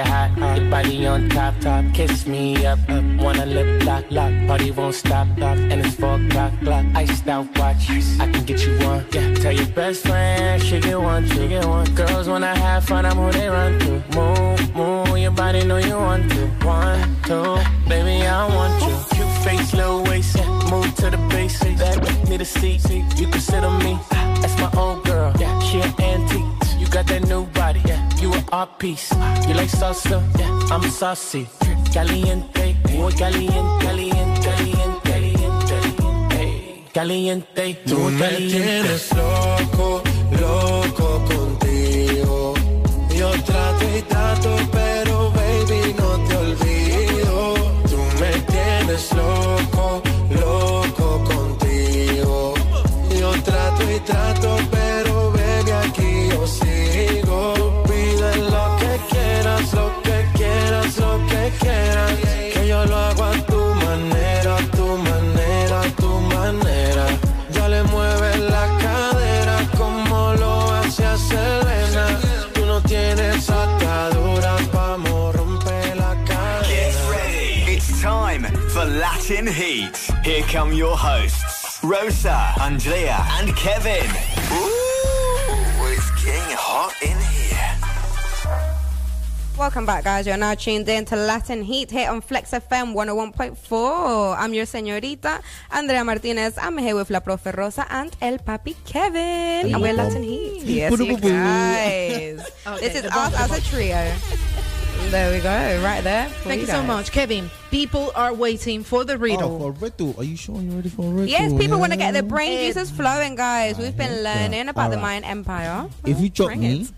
[SPEAKER 11] I hot, hot. Body on top, top. Kiss me up, up. Wanna lip lock, lock. Party won't stop, stop. And it's four o'clock, clock. Iced out watch. I can get you one. Yeah, tell your best friend she get one, she get one. Girls wanna have fun, I'm who they run to. Move, move. Your body know you want to. One, two, baby I want you. Cute face, low waist. Move to the basics. That need a seat, you can sit on me. Ah, that's my old girl. Yeah, she an antique. You got that new art piece. You like salsa, yeah. I'm saucy. Caliente, muy caliente, caliente, caliente, caliente, caliente,
[SPEAKER 9] Tú
[SPEAKER 11] muy
[SPEAKER 9] me
[SPEAKER 11] caliente.
[SPEAKER 9] tienes loco, loco contigo. Yo trato y trato, pero baby no te olvido. Tú me tienes loco, loco contigo. Yo trato y trato,
[SPEAKER 14] Here come your hosts, Rosa, Andrea, and Kevin. Ooh, it's getting hot in here.
[SPEAKER 1] Welcome back, guys. You're now tuned in to Latin Heat here on Flex FM 101.4. I'm your señorita, Andrea Martinez. I'm here with La Profe Rosa and El Papi Kevin. And we're Latin Heat. Yes, you guys.
[SPEAKER 2] Okay,
[SPEAKER 1] this is
[SPEAKER 2] the
[SPEAKER 1] us as a trio. There we go, right there.
[SPEAKER 2] Thank you so much, Kevin. People are waiting for the riddle.
[SPEAKER 15] Oh, for a riddle. Are you sure you're ready for a riddle?
[SPEAKER 1] Yes, people want to get their
[SPEAKER 15] Yeah.
[SPEAKER 1] brain juices flowing, guys. We've been learning about the
[SPEAKER 15] Alright.
[SPEAKER 1] Mayan Empire.
[SPEAKER 15] If you drop me,
[SPEAKER 1] it.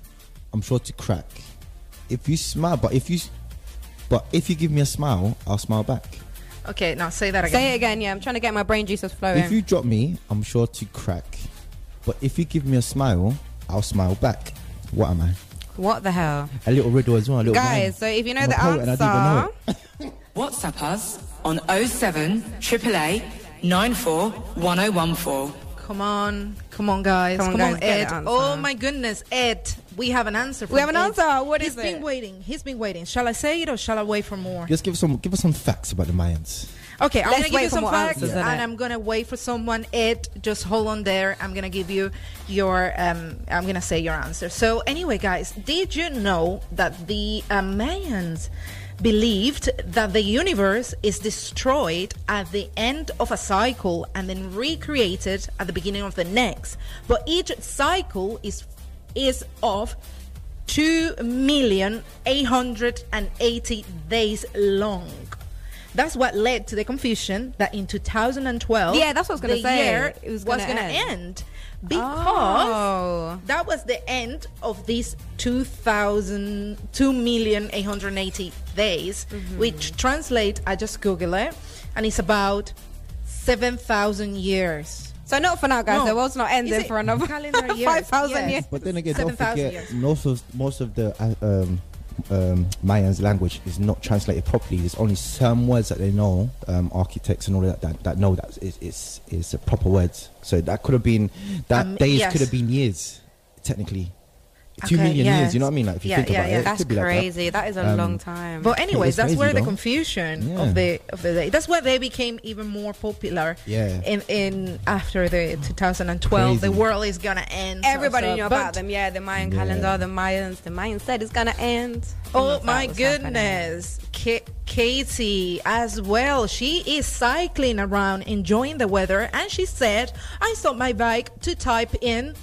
[SPEAKER 15] I'm sure to crack. If you smile, but if you, but if you give me a smile, I'll smile back.
[SPEAKER 2] Okay, now say that again.
[SPEAKER 1] Say it again, yeah. I'm trying to get my brain juices flowing.
[SPEAKER 15] If you drop me, I'm sure to crack. But if you give me a smile, I'll smile back. What am I?
[SPEAKER 1] What the hell?
[SPEAKER 15] A little riddle as well. A little
[SPEAKER 1] Guys,
[SPEAKER 15] rhyme.
[SPEAKER 1] so if you know
[SPEAKER 15] I'm
[SPEAKER 1] the
[SPEAKER 15] a poet and I
[SPEAKER 1] answer,
[SPEAKER 15] didn't even know.
[SPEAKER 3] WhatsApp us on 07 888 94 1014.
[SPEAKER 2] Come on, come on, guys,
[SPEAKER 1] Come
[SPEAKER 2] come
[SPEAKER 1] on,
[SPEAKER 2] on,
[SPEAKER 1] guys,
[SPEAKER 2] Ed. Oh my goodness, Ed, we have an answer. For you.
[SPEAKER 1] We have an
[SPEAKER 2] Ed.
[SPEAKER 1] answer. What
[SPEAKER 2] He's
[SPEAKER 1] is it?
[SPEAKER 2] He's been waiting. He's been waiting. Shall I say it or shall I wait for more?
[SPEAKER 15] Just give us some, give us some facts about the Mayans.
[SPEAKER 2] Okay, I'm
[SPEAKER 1] Let's
[SPEAKER 2] gonna give
[SPEAKER 1] wait
[SPEAKER 2] you
[SPEAKER 1] for
[SPEAKER 2] some facts,
[SPEAKER 1] answers,
[SPEAKER 2] and? I'm gonna wait for someone. It just hold on there. I'm gonna give you your. Um, I'm gonna say your answer. So anyway, guys, did you know that the uh, Mayans believed that the universe is destroyed at the end of a cycle and then recreated at the beginning of the next, but each cycle is is of two million eight hundred and eighty days long. That's what led to the confusion that in 2012,
[SPEAKER 1] Yeah, that's what I was gonna
[SPEAKER 2] the
[SPEAKER 1] say.
[SPEAKER 2] year
[SPEAKER 1] It was
[SPEAKER 2] was
[SPEAKER 1] gonna end.
[SPEAKER 2] end because
[SPEAKER 1] Oh.
[SPEAKER 2] that was the end of these 2,000, 2,880 days,
[SPEAKER 1] Mm-hmm.
[SPEAKER 2] which translate, I just Google it, and it's about 7,000 years.
[SPEAKER 1] So not for now, guys.
[SPEAKER 2] No.
[SPEAKER 1] The world's not ending for another
[SPEAKER 2] calendar years?
[SPEAKER 1] 5,000
[SPEAKER 2] Yes.
[SPEAKER 1] years.
[SPEAKER 15] But then again, don't forget
[SPEAKER 2] years.
[SPEAKER 15] most of most of the uh, um, um, Mayan's language is not translated properly. There's only some words that they know, um, architects and all that, that, that know that it's, it's, it's a proper words. So that could have been, that
[SPEAKER 2] Um,
[SPEAKER 15] days
[SPEAKER 2] yes.
[SPEAKER 15] could have been years, technically. Two
[SPEAKER 2] Okay,
[SPEAKER 15] million
[SPEAKER 2] yes.
[SPEAKER 15] years, you know what I mean? Like if you
[SPEAKER 2] Yeah,
[SPEAKER 15] think
[SPEAKER 2] yeah,
[SPEAKER 15] about
[SPEAKER 2] yeah.
[SPEAKER 15] it, it
[SPEAKER 1] That's
[SPEAKER 15] could be like
[SPEAKER 1] crazy.
[SPEAKER 15] that.
[SPEAKER 1] that is a
[SPEAKER 15] Um,
[SPEAKER 1] long time.
[SPEAKER 2] But anyways, that's
[SPEAKER 15] crazy,
[SPEAKER 2] where the confusion
[SPEAKER 15] Yeah.
[SPEAKER 2] of the of the day. That's where they became even more popular.
[SPEAKER 15] Yeah.
[SPEAKER 2] In in after the 2012, the world is gonna end.
[SPEAKER 1] Everybody
[SPEAKER 2] So-
[SPEAKER 1] knew
[SPEAKER 2] but-
[SPEAKER 1] about them. Yeah, the Mayan
[SPEAKER 15] Yeah.
[SPEAKER 1] calendar, the Mayans. The Mayans said it's gonna end.
[SPEAKER 2] Oh my goodness. Ka- Katie as well. She is cycling around enjoying the weather and she said, I stopped my bike to type in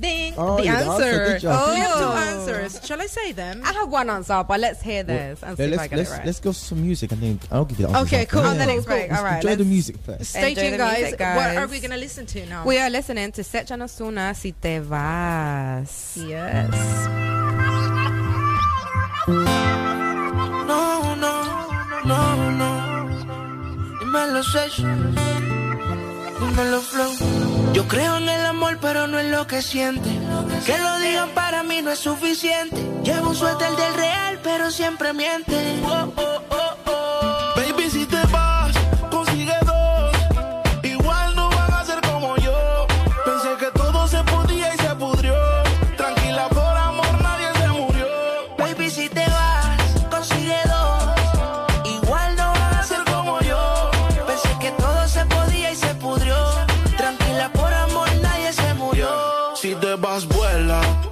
[SPEAKER 2] ding
[SPEAKER 15] Oh,
[SPEAKER 2] the
[SPEAKER 15] you answered,
[SPEAKER 2] answer.
[SPEAKER 15] good job.
[SPEAKER 2] We have two
[SPEAKER 1] Oh.
[SPEAKER 2] answers. Shall I say them?
[SPEAKER 1] I have one answer, but let's hear this and see if I
[SPEAKER 15] let's,
[SPEAKER 1] get
[SPEAKER 15] let's,
[SPEAKER 1] it right.
[SPEAKER 15] let's go some music and then I'll give you the answers
[SPEAKER 2] Okay,
[SPEAKER 15] after.
[SPEAKER 2] cool.
[SPEAKER 1] On the
[SPEAKER 2] cool,
[SPEAKER 1] next
[SPEAKER 2] cool.
[SPEAKER 1] break. All right.
[SPEAKER 15] Enjoy the
[SPEAKER 1] let's-
[SPEAKER 15] music first.
[SPEAKER 2] Stay tuned,
[SPEAKER 1] the
[SPEAKER 2] guys.
[SPEAKER 1] music,
[SPEAKER 2] What are we gonna listen to now?
[SPEAKER 1] We are listening to Sech and Ozuna Si Te Vas.
[SPEAKER 2] yes.
[SPEAKER 4] No, no, no, no. Dímelo, Sech. Dímelo, Flow. Yo creo en el amor, pero no en lo que siente. Que lo digan para mí no es suficiente. Llevo un suéter del real, pero siempre miente. Oh, oh.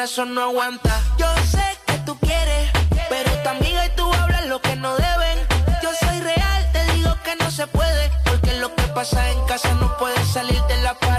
[SPEAKER 4] Corazón no aguanta. Yo sé que tú quieres, pero tu amiga y tú hablan lo que no deben. Yo soy real, te digo que no se puede, porque lo que pasa en casa no puede salir de la pared,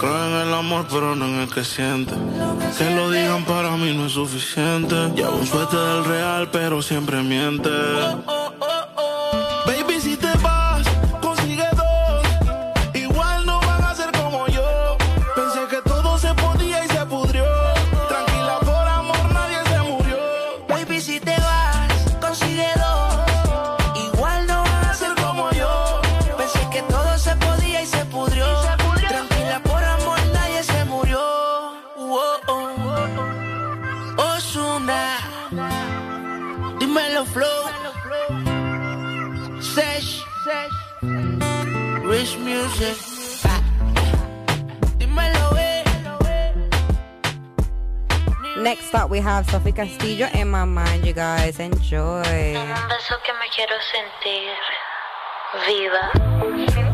[SPEAKER 4] creo en el amor, pero no en el que siente. Que lo digan para mí no es suficiente. Llevo un suerte del real, pero siempre miente. Rich Music. Dímelo, eh.
[SPEAKER 1] Next up, we have Sophie Castillo in my mind. You guys enjoy.
[SPEAKER 18] Un beso que me quiero sentir viva.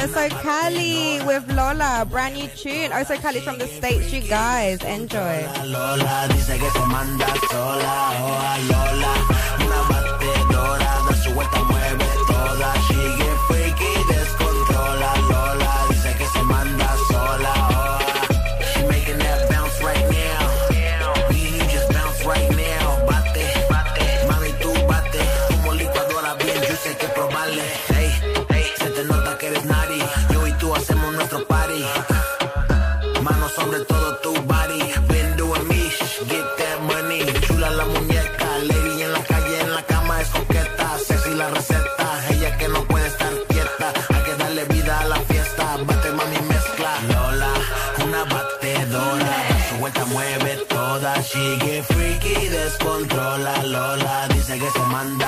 [SPEAKER 1] Oso Cali with Lola, brand new tune. Oso Cali from the States, you guys. Enjoy.
[SPEAKER 19] Lola dice descontrola. Lola dice que se manda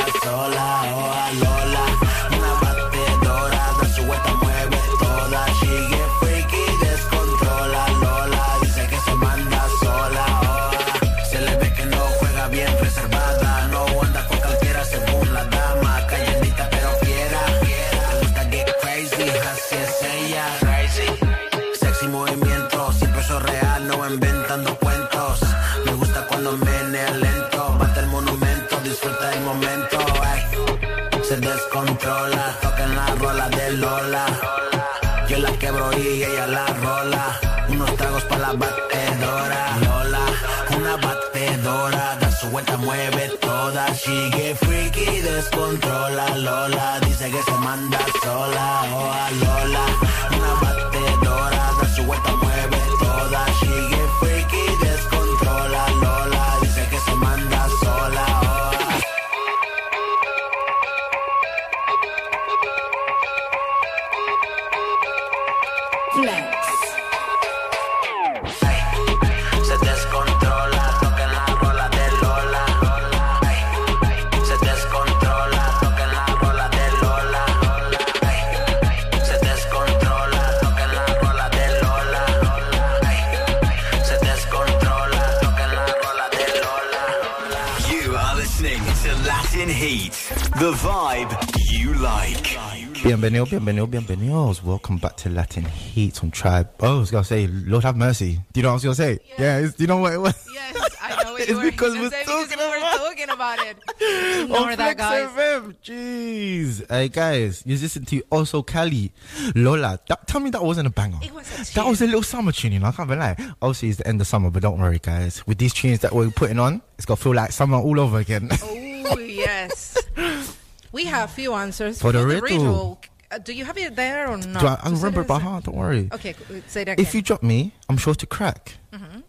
[SPEAKER 15] Bienvenido, bienvenido, bienvenidos. Welcome back to Latin Heat on Tribe. Oh, I was gonna say, Lord have mercy. Do you know what I was gonna say? Yeah, do you know what it was?
[SPEAKER 2] Yes, I know what
[SPEAKER 15] It's
[SPEAKER 2] you were
[SPEAKER 15] because we're talking
[SPEAKER 2] because we were talking about it. Ignore that, guys.
[SPEAKER 15] FM. Jeez. Hey, guys, you listen to Oso Cali. Lola, that, tell me that wasn't a banger.
[SPEAKER 2] It was a tune.
[SPEAKER 15] That was a little summer tune, you know. I can't be lie. Obviously, it's the end of summer, but don't worry, guys. With these tunes that we're putting on, it's gonna feel like summer all over again.
[SPEAKER 2] Oh yes. We have few answers
[SPEAKER 15] For the riddle.
[SPEAKER 2] Uh, do you have it there or not?
[SPEAKER 15] Do I, I remember it by heart, don't worry.
[SPEAKER 2] Okay, say that again.
[SPEAKER 15] If you drop me, I'm sure to crack.
[SPEAKER 2] Mhm.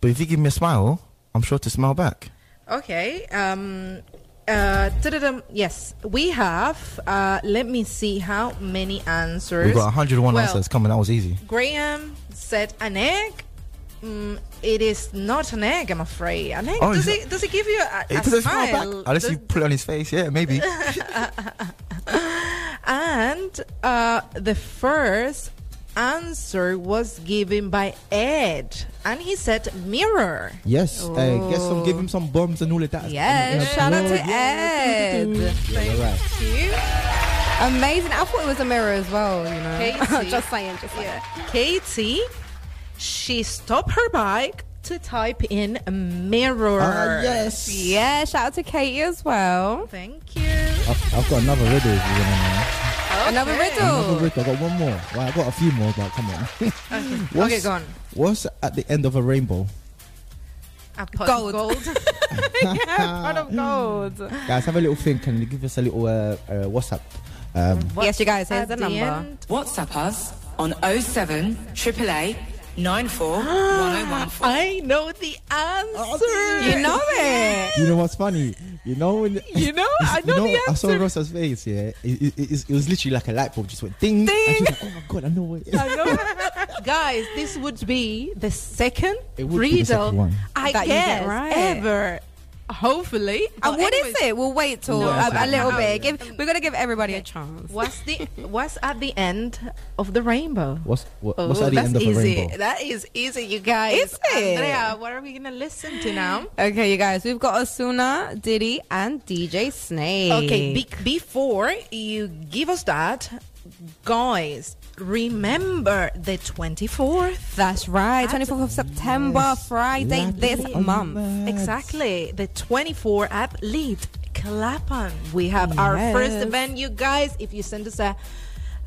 [SPEAKER 15] But if you give me a smile, I'm sure to smile back.
[SPEAKER 2] Okay. Um. Uh. Yes, we have. Uh. Let me see how many answers.
[SPEAKER 15] We've got 101
[SPEAKER 2] Well,
[SPEAKER 15] answers coming. That was easy.
[SPEAKER 2] Graham said an egg. Mm, it is not an egg, I'm afraid. An egg.
[SPEAKER 15] Oh,
[SPEAKER 2] does it? Does it give you a,
[SPEAKER 15] It
[SPEAKER 2] a
[SPEAKER 15] does it smile back? Unless
[SPEAKER 2] Does-
[SPEAKER 15] you put it on his face. Yeah, maybe.
[SPEAKER 2] And uh, the first answer was given by Ed, and he said mirror.
[SPEAKER 15] yes. Hey, guess some. Give
[SPEAKER 2] Oh.
[SPEAKER 15] him some bombs and all of that.
[SPEAKER 1] Yes, shout out to
[SPEAKER 15] Yeah,
[SPEAKER 1] Ed.
[SPEAKER 15] Yeah, you're right.
[SPEAKER 2] You,
[SPEAKER 1] Amazing. I thought it was a mirror as well, you know.
[SPEAKER 2] Katie.
[SPEAKER 1] just saying, just saying.
[SPEAKER 2] yeah. Katie, she stopped her bike to type in mirror.
[SPEAKER 15] Ah, yes.
[SPEAKER 1] Yeah, shout out to Katie as well.
[SPEAKER 2] Thank you.
[SPEAKER 15] I've, I've got another riddle. If you want to know.
[SPEAKER 1] Another riddle.
[SPEAKER 15] Another riddle. I got one more. Well, I got a few more, but come on. What's-
[SPEAKER 2] Okay, go on.
[SPEAKER 15] What's at the end of a rainbow?
[SPEAKER 2] A pot
[SPEAKER 1] Gold.
[SPEAKER 2] of gold.
[SPEAKER 1] yeah, pot of gold.
[SPEAKER 15] Guys, have a little think and give us a little uh, uh, WhatsApp. Um,
[SPEAKER 1] Yes, you guys, here's the
[SPEAKER 2] the
[SPEAKER 1] number.
[SPEAKER 2] end.
[SPEAKER 3] WhatsApp us on 07 888 94 1014.
[SPEAKER 2] I know the answer.
[SPEAKER 1] You know it.
[SPEAKER 15] you know what's funny? You know when
[SPEAKER 2] You know, I know the answer.
[SPEAKER 15] I saw
[SPEAKER 2] answer.
[SPEAKER 15] Rosa's face. Yeah, it, it, it, it was literally like a light bulb just went ding.
[SPEAKER 2] Ding.
[SPEAKER 15] And she was like, "Oh my god, I know it."
[SPEAKER 2] I know. Guys, this would be the second
[SPEAKER 15] It would be the second
[SPEAKER 2] riddle
[SPEAKER 15] one.
[SPEAKER 2] I
[SPEAKER 1] That you get
[SPEAKER 2] guess
[SPEAKER 1] right.
[SPEAKER 2] ever. Hopefully.
[SPEAKER 4] And what
[SPEAKER 2] anyways, is
[SPEAKER 4] it? We'll wait till
[SPEAKER 2] no,
[SPEAKER 4] a, a, little bit. Give, we're gonna give everybody a chance.
[SPEAKER 2] What's the What's at the end of the rainbow?
[SPEAKER 15] What's what,
[SPEAKER 2] oh,
[SPEAKER 15] What's at the end of
[SPEAKER 2] easy.
[SPEAKER 15] the rainbow?
[SPEAKER 2] That is easy, you guys.
[SPEAKER 4] Is it?
[SPEAKER 2] Andrea, what are we gonna listen to now?
[SPEAKER 4] Okay, you guys, we've got Ozuna, Diddy, and DJ Snake.
[SPEAKER 2] Okay, be before you give us that, guys, remember the 24th.
[SPEAKER 4] That's right. 24th of September, yes.
[SPEAKER 15] Friday
[SPEAKER 4] this month.
[SPEAKER 2] Exactly. The twenty fourth at Lead Clapham. We have yes. our first event, you guys. If you send us a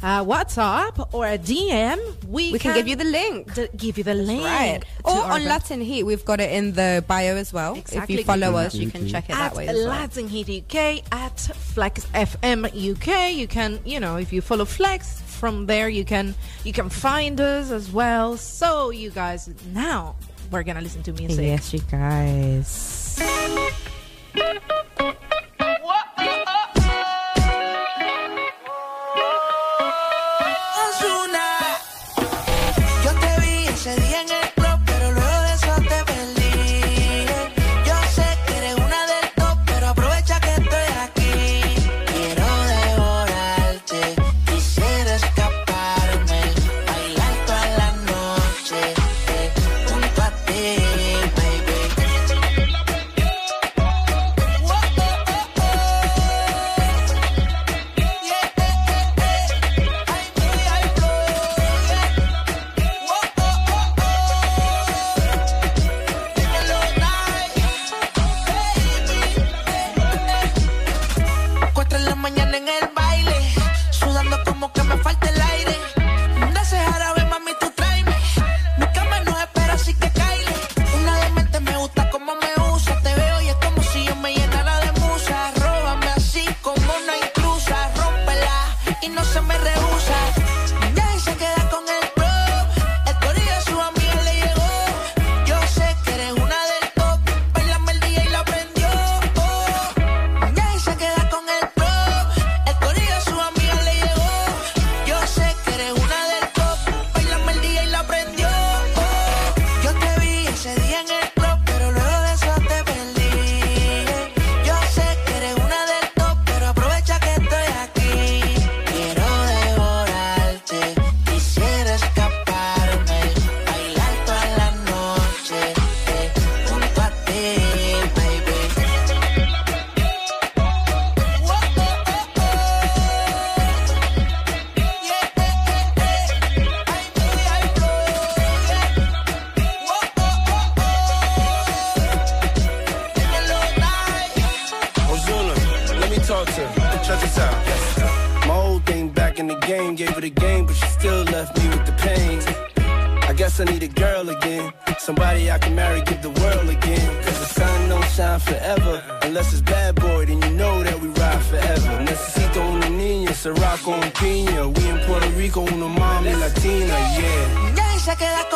[SPEAKER 2] uh, WhatsApp or a DM, we,
[SPEAKER 4] we can, can, give you the link.
[SPEAKER 2] D- give you the That's link.
[SPEAKER 4] Right. Or on Latin Heat, we've got it in the bio as well.
[SPEAKER 2] Exactly.
[SPEAKER 4] If you follow us, you can check it
[SPEAKER 2] at
[SPEAKER 4] that way. At
[SPEAKER 2] Latin well. Heat UK, at Flex FM UK, you can, you know, if you follow Flex, from there you can you can find us as well. So you guys, now we're gonna listen to music.
[SPEAKER 4] Yes, you guys.
[SPEAKER 6] con
[SPEAKER 20] uno mami latina, yeah.
[SPEAKER 6] Ya se queda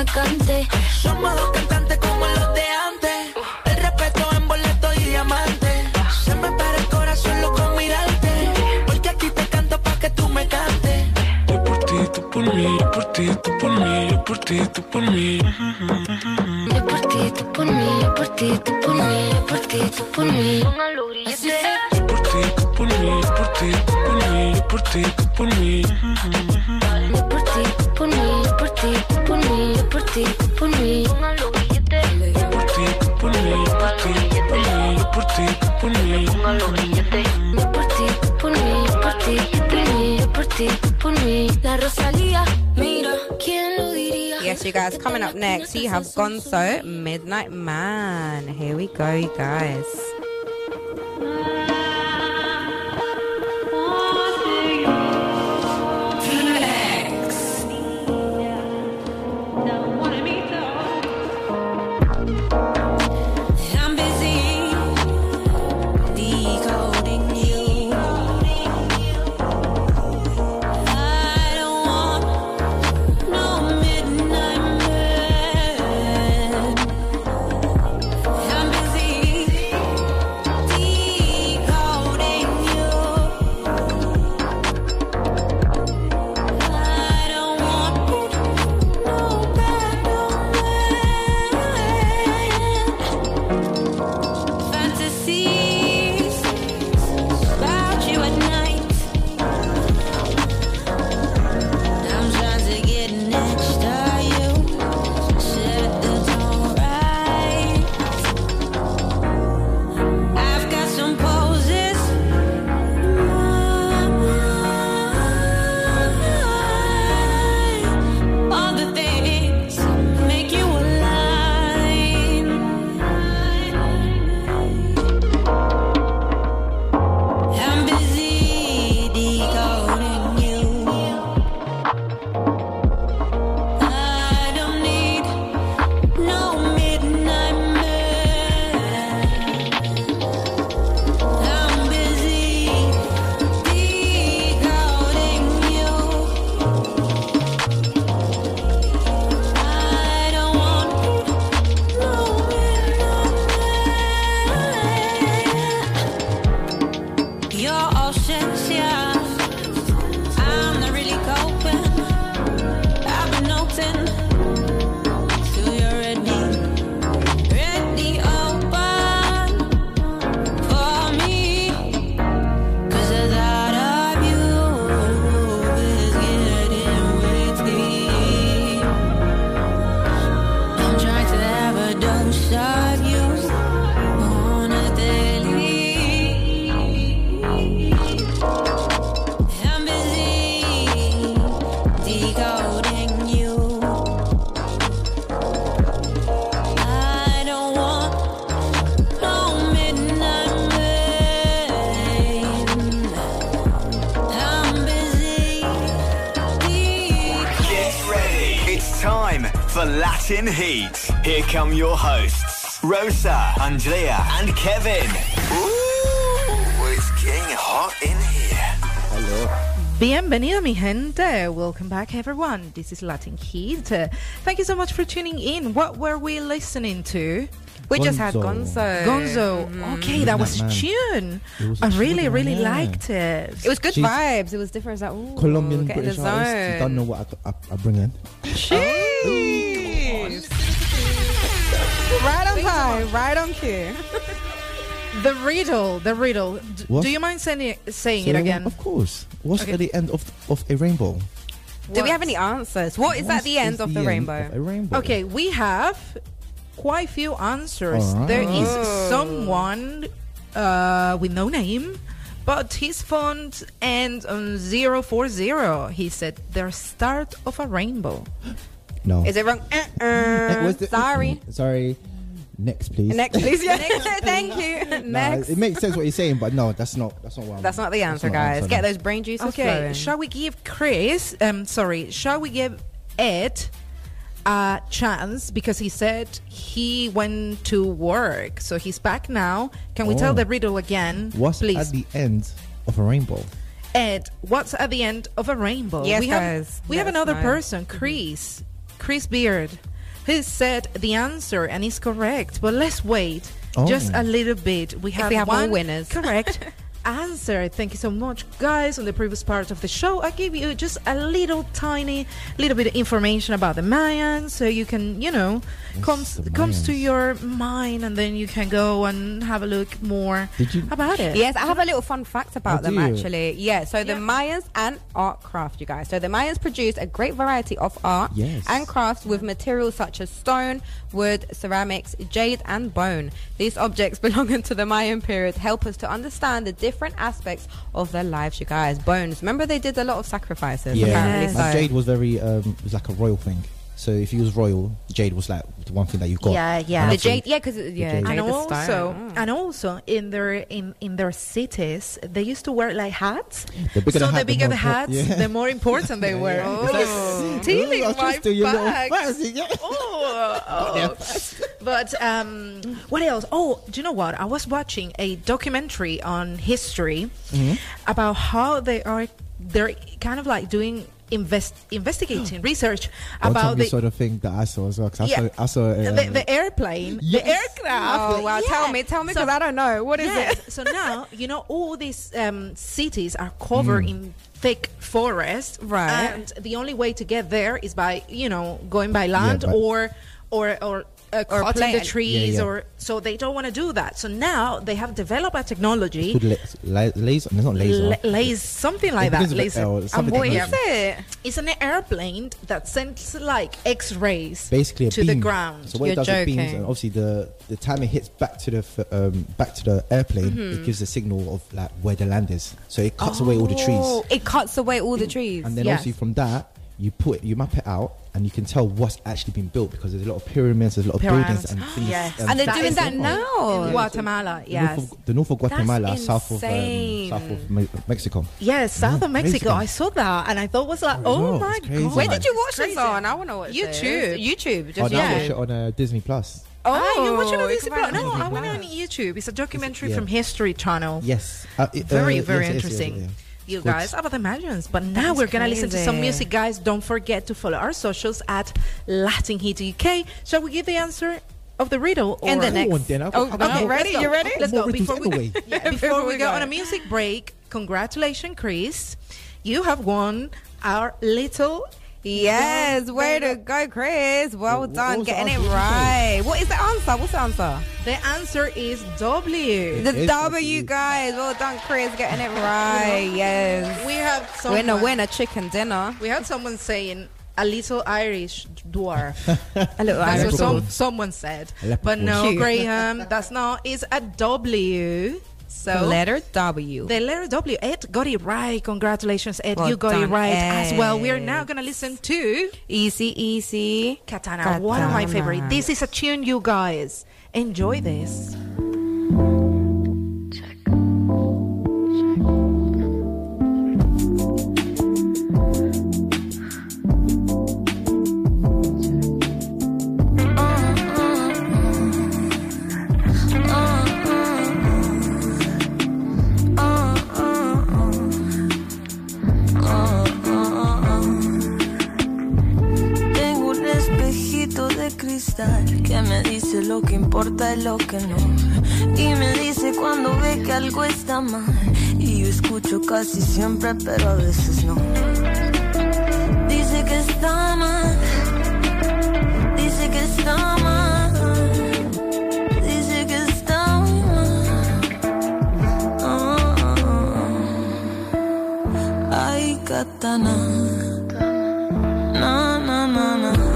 [SPEAKER 21] me
[SPEAKER 22] cante.
[SPEAKER 4] Somos dos cantantes como los de antes. El respeto en boleto y diamante. Se me para el corazón lo con
[SPEAKER 22] mirarte. Porque aquí te canto pa' que tú me cantes.
[SPEAKER 1] Yo por ti, tú por mí, yo por ti, tú por mí, yo por ti, tú por mí.
[SPEAKER 22] Yo por ti, tú por mí, yo por ti, tú por mí, yo por ti, tú por mí. Así es.
[SPEAKER 1] Yo por ti, tú por mí, yo por ti, tú por mí, yo por ti, tú por mí.
[SPEAKER 13] you guys. Coming up next, you have Gonzo Midnight Man. Here we go, you guys.
[SPEAKER 2] Bienvenido, mi gente. Welcome back, everyone. This is Latin Heat. Thank you so much for tuning in. What were we listening to?
[SPEAKER 1] We just had
[SPEAKER 15] Gonzo.
[SPEAKER 1] Gonzo.
[SPEAKER 2] Gonzo. Mm-hmm. Okay, that was a
[SPEAKER 15] That man.
[SPEAKER 2] tune.
[SPEAKER 15] It was a
[SPEAKER 2] I really,
[SPEAKER 15] tune,
[SPEAKER 2] really
[SPEAKER 15] yeah.
[SPEAKER 2] liked it.
[SPEAKER 1] It was good
[SPEAKER 15] She's-
[SPEAKER 1] vibes. It was different. It was like, ooh,
[SPEAKER 15] Colombian
[SPEAKER 1] get in
[SPEAKER 15] British
[SPEAKER 1] the
[SPEAKER 15] artist. You don't know what I, I, I bring in.
[SPEAKER 1] Jeez. Oh, right on time, right on cue.
[SPEAKER 2] The riddle, the riddle. D-
[SPEAKER 15] What?
[SPEAKER 2] do you mind saying, saying
[SPEAKER 15] Say
[SPEAKER 2] it again?
[SPEAKER 15] Of course. What's
[SPEAKER 2] Okay.
[SPEAKER 15] at the end of of a rainbow?
[SPEAKER 1] Do we have any answers? What is
[SPEAKER 15] What
[SPEAKER 1] at the end
[SPEAKER 15] is
[SPEAKER 1] of the,
[SPEAKER 15] end
[SPEAKER 1] rainbow?
[SPEAKER 15] of a rainbow.
[SPEAKER 2] Okay, we have quite few answers.
[SPEAKER 15] All right.
[SPEAKER 2] There is
[SPEAKER 1] Oh.
[SPEAKER 2] someone uh, with no name, but his phone ends on 040. He said, the start of a rainbow.
[SPEAKER 15] No.
[SPEAKER 1] Is it wrong? Uh-uh. Sorry.
[SPEAKER 15] Sorry. Next, please.
[SPEAKER 1] Next, please. Yeah. Thank you.
[SPEAKER 15] Nah,
[SPEAKER 1] Next.
[SPEAKER 15] it makes sense what you're saying, but no, that's not. That's not what. I'm,
[SPEAKER 1] That's not the answer,
[SPEAKER 15] not
[SPEAKER 1] guys.
[SPEAKER 15] answer,
[SPEAKER 1] Get
[SPEAKER 15] no.
[SPEAKER 1] those brain juices
[SPEAKER 2] Okay,
[SPEAKER 1] flowing.
[SPEAKER 2] shall we give Chris, um, sorry, shall we give Ed a chance because he said he went to work, so he's back now. Can we tell
[SPEAKER 15] Oh.
[SPEAKER 2] the riddle again,
[SPEAKER 15] What's
[SPEAKER 2] please?
[SPEAKER 15] at the end of a rainbow?
[SPEAKER 2] Ed, what's at the end of a rainbow?
[SPEAKER 1] Yes,
[SPEAKER 2] we have,
[SPEAKER 1] guys.
[SPEAKER 2] we have another
[SPEAKER 1] know.
[SPEAKER 2] person, Chris, Chris Beard, who said the answer and is correct. But let's wait
[SPEAKER 15] Oh.
[SPEAKER 2] just a little bit. We have,
[SPEAKER 1] we have more
[SPEAKER 2] one
[SPEAKER 1] winners.
[SPEAKER 2] correct answer. Thank you so much, guys. On the previous part of the show, I gave you just a little tiny, little bit of information about the Mayans, so you can, you know, comes comes to your mind, and then you can go and have a look more
[SPEAKER 15] you?
[SPEAKER 2] about it.
[SPEAKER 1] Yes, I have a little fun fact about
[SPEAKER 15] Oh,
[SPEAKER 1] them actually. Yeah, so the
[SPEAKER 2] Yeah.
[SPEAKER 1] Mayans and art craft, you guys. So the Mayans produced a great variety of art
[SPEAKER 15] Yes.
[SPEAKER 1] and crafts with materials such as stone, wood, ceramics, jade, and bone. These objects belonging to the Mayan period help us to understand the different aspects of their lives, you guys. Bones. Remember they did a lot of sacrifices.
[SPEAKER 15] Yeah,
[SPEAKER 1] apparently,
[SPEAKER 2] Yes.
[SPEAKER 15] and
[SPEAKER 1] so-
[SPEAKER 15] jade was very. Um, it was like a royal thing. So if you was royal, jade was like the one thing that you got.
[SPEAKER 2] Yeah, yeah.
[SPEAKER 15] And
[SPEAKER 1] The
[SPEAKER 15] obviously-
[SPEAKER 1] jade, yeah, because yeah,
[SPEAKER 15] jade.
[SPEAKER 1] jade
[SPEAKER 2] and
[SPEAKER 1] is
[SPEAKER 2] also.
[SPEAKER 1] Mm.
[SPEAKER 2] and also in their in in their cities they used to wear like hats
[SPEAKER 15] The bigger
[SPEAKER 2] so
[SPEAKER 15] the
[SPEAKER 2] the
[SPEAKER 15] hat, the
[SPEAKER 2] bigger the
[SPEAKER 15] more
[SPEAKER 2] hats
[SPEAKER 15] impor- yeah.
[SPEAKER 2] the more important they were
[SPEAKER 1] Oh.
[SPEAKER 2] Look stealing
[SPEAKER 15] Ooh,
[SPEAKER 2] my
[SPEAKER 15] trying to steal your little
[SPEAKER 2] bags.
[SPEAKER 15] fancy, yeah.
[SPEAKER 2] oh, oh. but um what else oh do you know what i was watching a documentary on history
[SPEAKER 15] Mm-hmm.
[SPEAKER 2] about how they are they're kind of like doing invest investigating research
[SPEAKER 15] Don't
[SPEAKER 2] about the
[SPEAKER 15] sort of thing that I saw as well. 'cause I
[SPEAKER 2] Yeah.
[SPEAKER 15] saw. I saw. Uh,
[SPEAKER 2] the, the airplane,
[SPEAKER 15] Yes.
[SPEAKER 2] the aircraft.
[SPEAKER 1] Oh, well, tell me, tell me, 'cause I don't know. What is
[SPEAKER 2] yes,
[SPEAKER 1] it?
[SPEAKER 2] So now, you know, all these um, cities are covered in thick forest.
[SPEAKER 1] Right.
[SPEAKER 2] And the only way to get there is by, you know, going by land
[SPEAKER 15] but-
[SPEAKER 2] or, or, or, uh,
[SPEAKER 1] Or
[SPEAKER 2] cutting
[SPEAKER 1] plane.
[SPEAKER 2] the trees
[SPEAKER 15] Yeah, yeah.
[SPEAKER 2] or so they don't want to do that so now they have developed a technology
[SPEAKER 15] Good la- la- laser. It's not laser.
[SPEAKER 2] la- laser something like
[SPEAKER 15] It
[SPEAKER 2] that
[SPEAKER 15] begins
[SPEAKER 2] laser
[SPEAKER 15] L,
[SPEAKER 2] and
[SPEAKER 15] something
[SPEAKER 2] what
[SPEAKER 15] technology.
[SPEAKER 2] is it it's an airplane that sends like x-rays
[SPEAKER 15] Basically, a
[SPEAKER 2] to the
[SPEAKER 15] beam.
[SPEAKER 2] ground
[SPEAKER 15] So what
[SPEAKER 1] You're
[SPEAKER 15] it does it beams, and obviously the the time it hits back to the f- um, back to the airplane,
[SPEAKER 2] Mm-hmm.
[SPEAKER 15] it gives a signal of like where the land is. So it cuts away all the
[SPEAKER 1] Oh,
[SPEAKER 15] trees,
[SPEAKER 1] it cuts away all the trees.
[SPEAKER 15] and then
[SPEAKER 2] Yes.
[SPEAKER 15] obviously from that you put it, you map it out, and you can tell what's actually been built because there's a lot of pyramids, there's a lot of buildings and things.
[SPEAKER 2] Yes.
[SPEAKER 1] And they're
[SPEAKER 2] That
[SPEAKER 1] doing
[SPEAKER 2] is
[SPEAKER 1] that now.
[SPEAKER 2] in Guatemala
[SPEAKER 15] North
[SPEAKER 2] yes
[SPEAKER 15] of- the north of Guatemala, south of um,
[SPEAKER 1] insane.
[SPEAKER 15] south of Me- Mexico.
[SPEAKER 2] Yes, south
[SPEAKER 15] Yeah,
[SPEAKER 2] of Mexico.
[SPEAKER 15] Mexico.
[SPEAKER 2] I saw that and I thought was like,
[SPEAKER 15] Oh,
[SPEAKER 2] oh
[SPEAKER 15] no,
[SPEAKER 2] my
[SPEAKER 15] it's crazy,
[SPEAKER 2] god.
[SPEAKER 1] Where did you watch
[SPEAKER 2] It's
[SPEAKER 1] this on? I want to watch it.
[SPEAKER 2] YouTube.
[SPEAKER 1] This. YouTube.
[SPEAKER 15] Oh,
[SPEAKER 1] Just
[SPEAKER 15] now
[SPEAKER 2] yeah.
[SPEAKER 15] watch it on uh, Disney Plus.
[SPEAKER 2] Oh, you're watching
[SPEAKER 1] Oh,
[SPEAKER 2] on
[SPEAKER 1] you
[SPEAKER 2] Disney
[SPEAKER 1] can find
[SPEAKER 2] Plus?
[SPEAKER 1] it
[SPEAKER 2] No,
[SPEAKER 1] on
[SPEAKER 2] I
[SPEAKER 1] Disney
[SPEAKER 2] went on YouTube. It's a documentary
[SPEAKER 15] Yeah.
[SPEAKER 2] from History Channel.
[SPEAKER 15] Yes, uh, it-
[SPEAKER 2] Very,
[SPEAKER 15] uh,
[SPEAKER 2] very
[SPEAKER 15] yes, yes, yes,
[SPEAKER 2] interesting.
[SPEAKER 15] yeah.
[SPEAKER 2] You
[SPEAKER 15] Good.
[SPEAKER 2] guys, about imagines. But now
[SPEAKER 1] is
[SPEAKER 2] we're gonna listen to some music, guys. Don't forget to follow our socials at Latin Heat UK. Shall we give the answer of the riddle? Or
[SPEAKER 1] And the next-
[SPEAKER 15] on then, I've
[SPEAKER 1] Oh,
[SPEAKER 15] got- I've
[SPEAKER 1] okay, ready? You ready?
[SPEAKER 2] Let's go. Before we,
[SPEAKER 15] anyway.
[SPEAKER 2] yeah, before
[SPEAKER 1] Before
[SPEAKER 2] we
[SPEAKER 1] we
[SPEAKER 2] go
[SPEAKER 1] go.
[SPEAKER 2] on a music break, congratulations, Chris. You have won our little
[SPEAKER 1] Yes, way to go, Chris. Well
[SPEAKER 15] What- what
[SPEAKER 1] done,
[SPEAKER 15] was the
[SPEAKER 1] getting it
[SPEAKER 15] answer? What did you say?
[SPEAKER 1] right. What is the answer? What's the answer?
[SPEAKER 2] The answer is W.
[SPEAKER 1] The W,
[SPEAKER 15] W.
[SPEAKER 1] guys. Well done, Chris, getting it right. Yes.
[SPEAKER 2] We have someone,
[SPEAKER 1] Winner, winner, chicken dinner.
[SPEAKER 2] We had someone saying a little Irish dwarf.
[SPEAKER 1] A little
[SPEAKER 2] That's
[SPEAKER 1] Irish
[SPEAKER 2] what some, someone said. But no, Graham, that's not. It's a W. So
[SPEAKER 1] Letter W.
[SPEAKER 2] the letter W. Ed got it right. Congratulations, Ed.
[SPEAKER 1] Well
[SPEAKER 2] you got it right as well. We are now going to listen to
[SPEAKER 1] Easy, easy.
[SPEAKER 2] Katana, one of my favorite. This is a tune, you guys. Enjoy this.
[SPEAKER 6] Me dice lo que importa es lo que no. Y me dice cuando ve que algo está mal. Y yo escucho casi siempre, pero a veces no. Dice que está mal. Dice que está mal. Dice que está mal. Ah, Ay, katana. Na, na, na, na.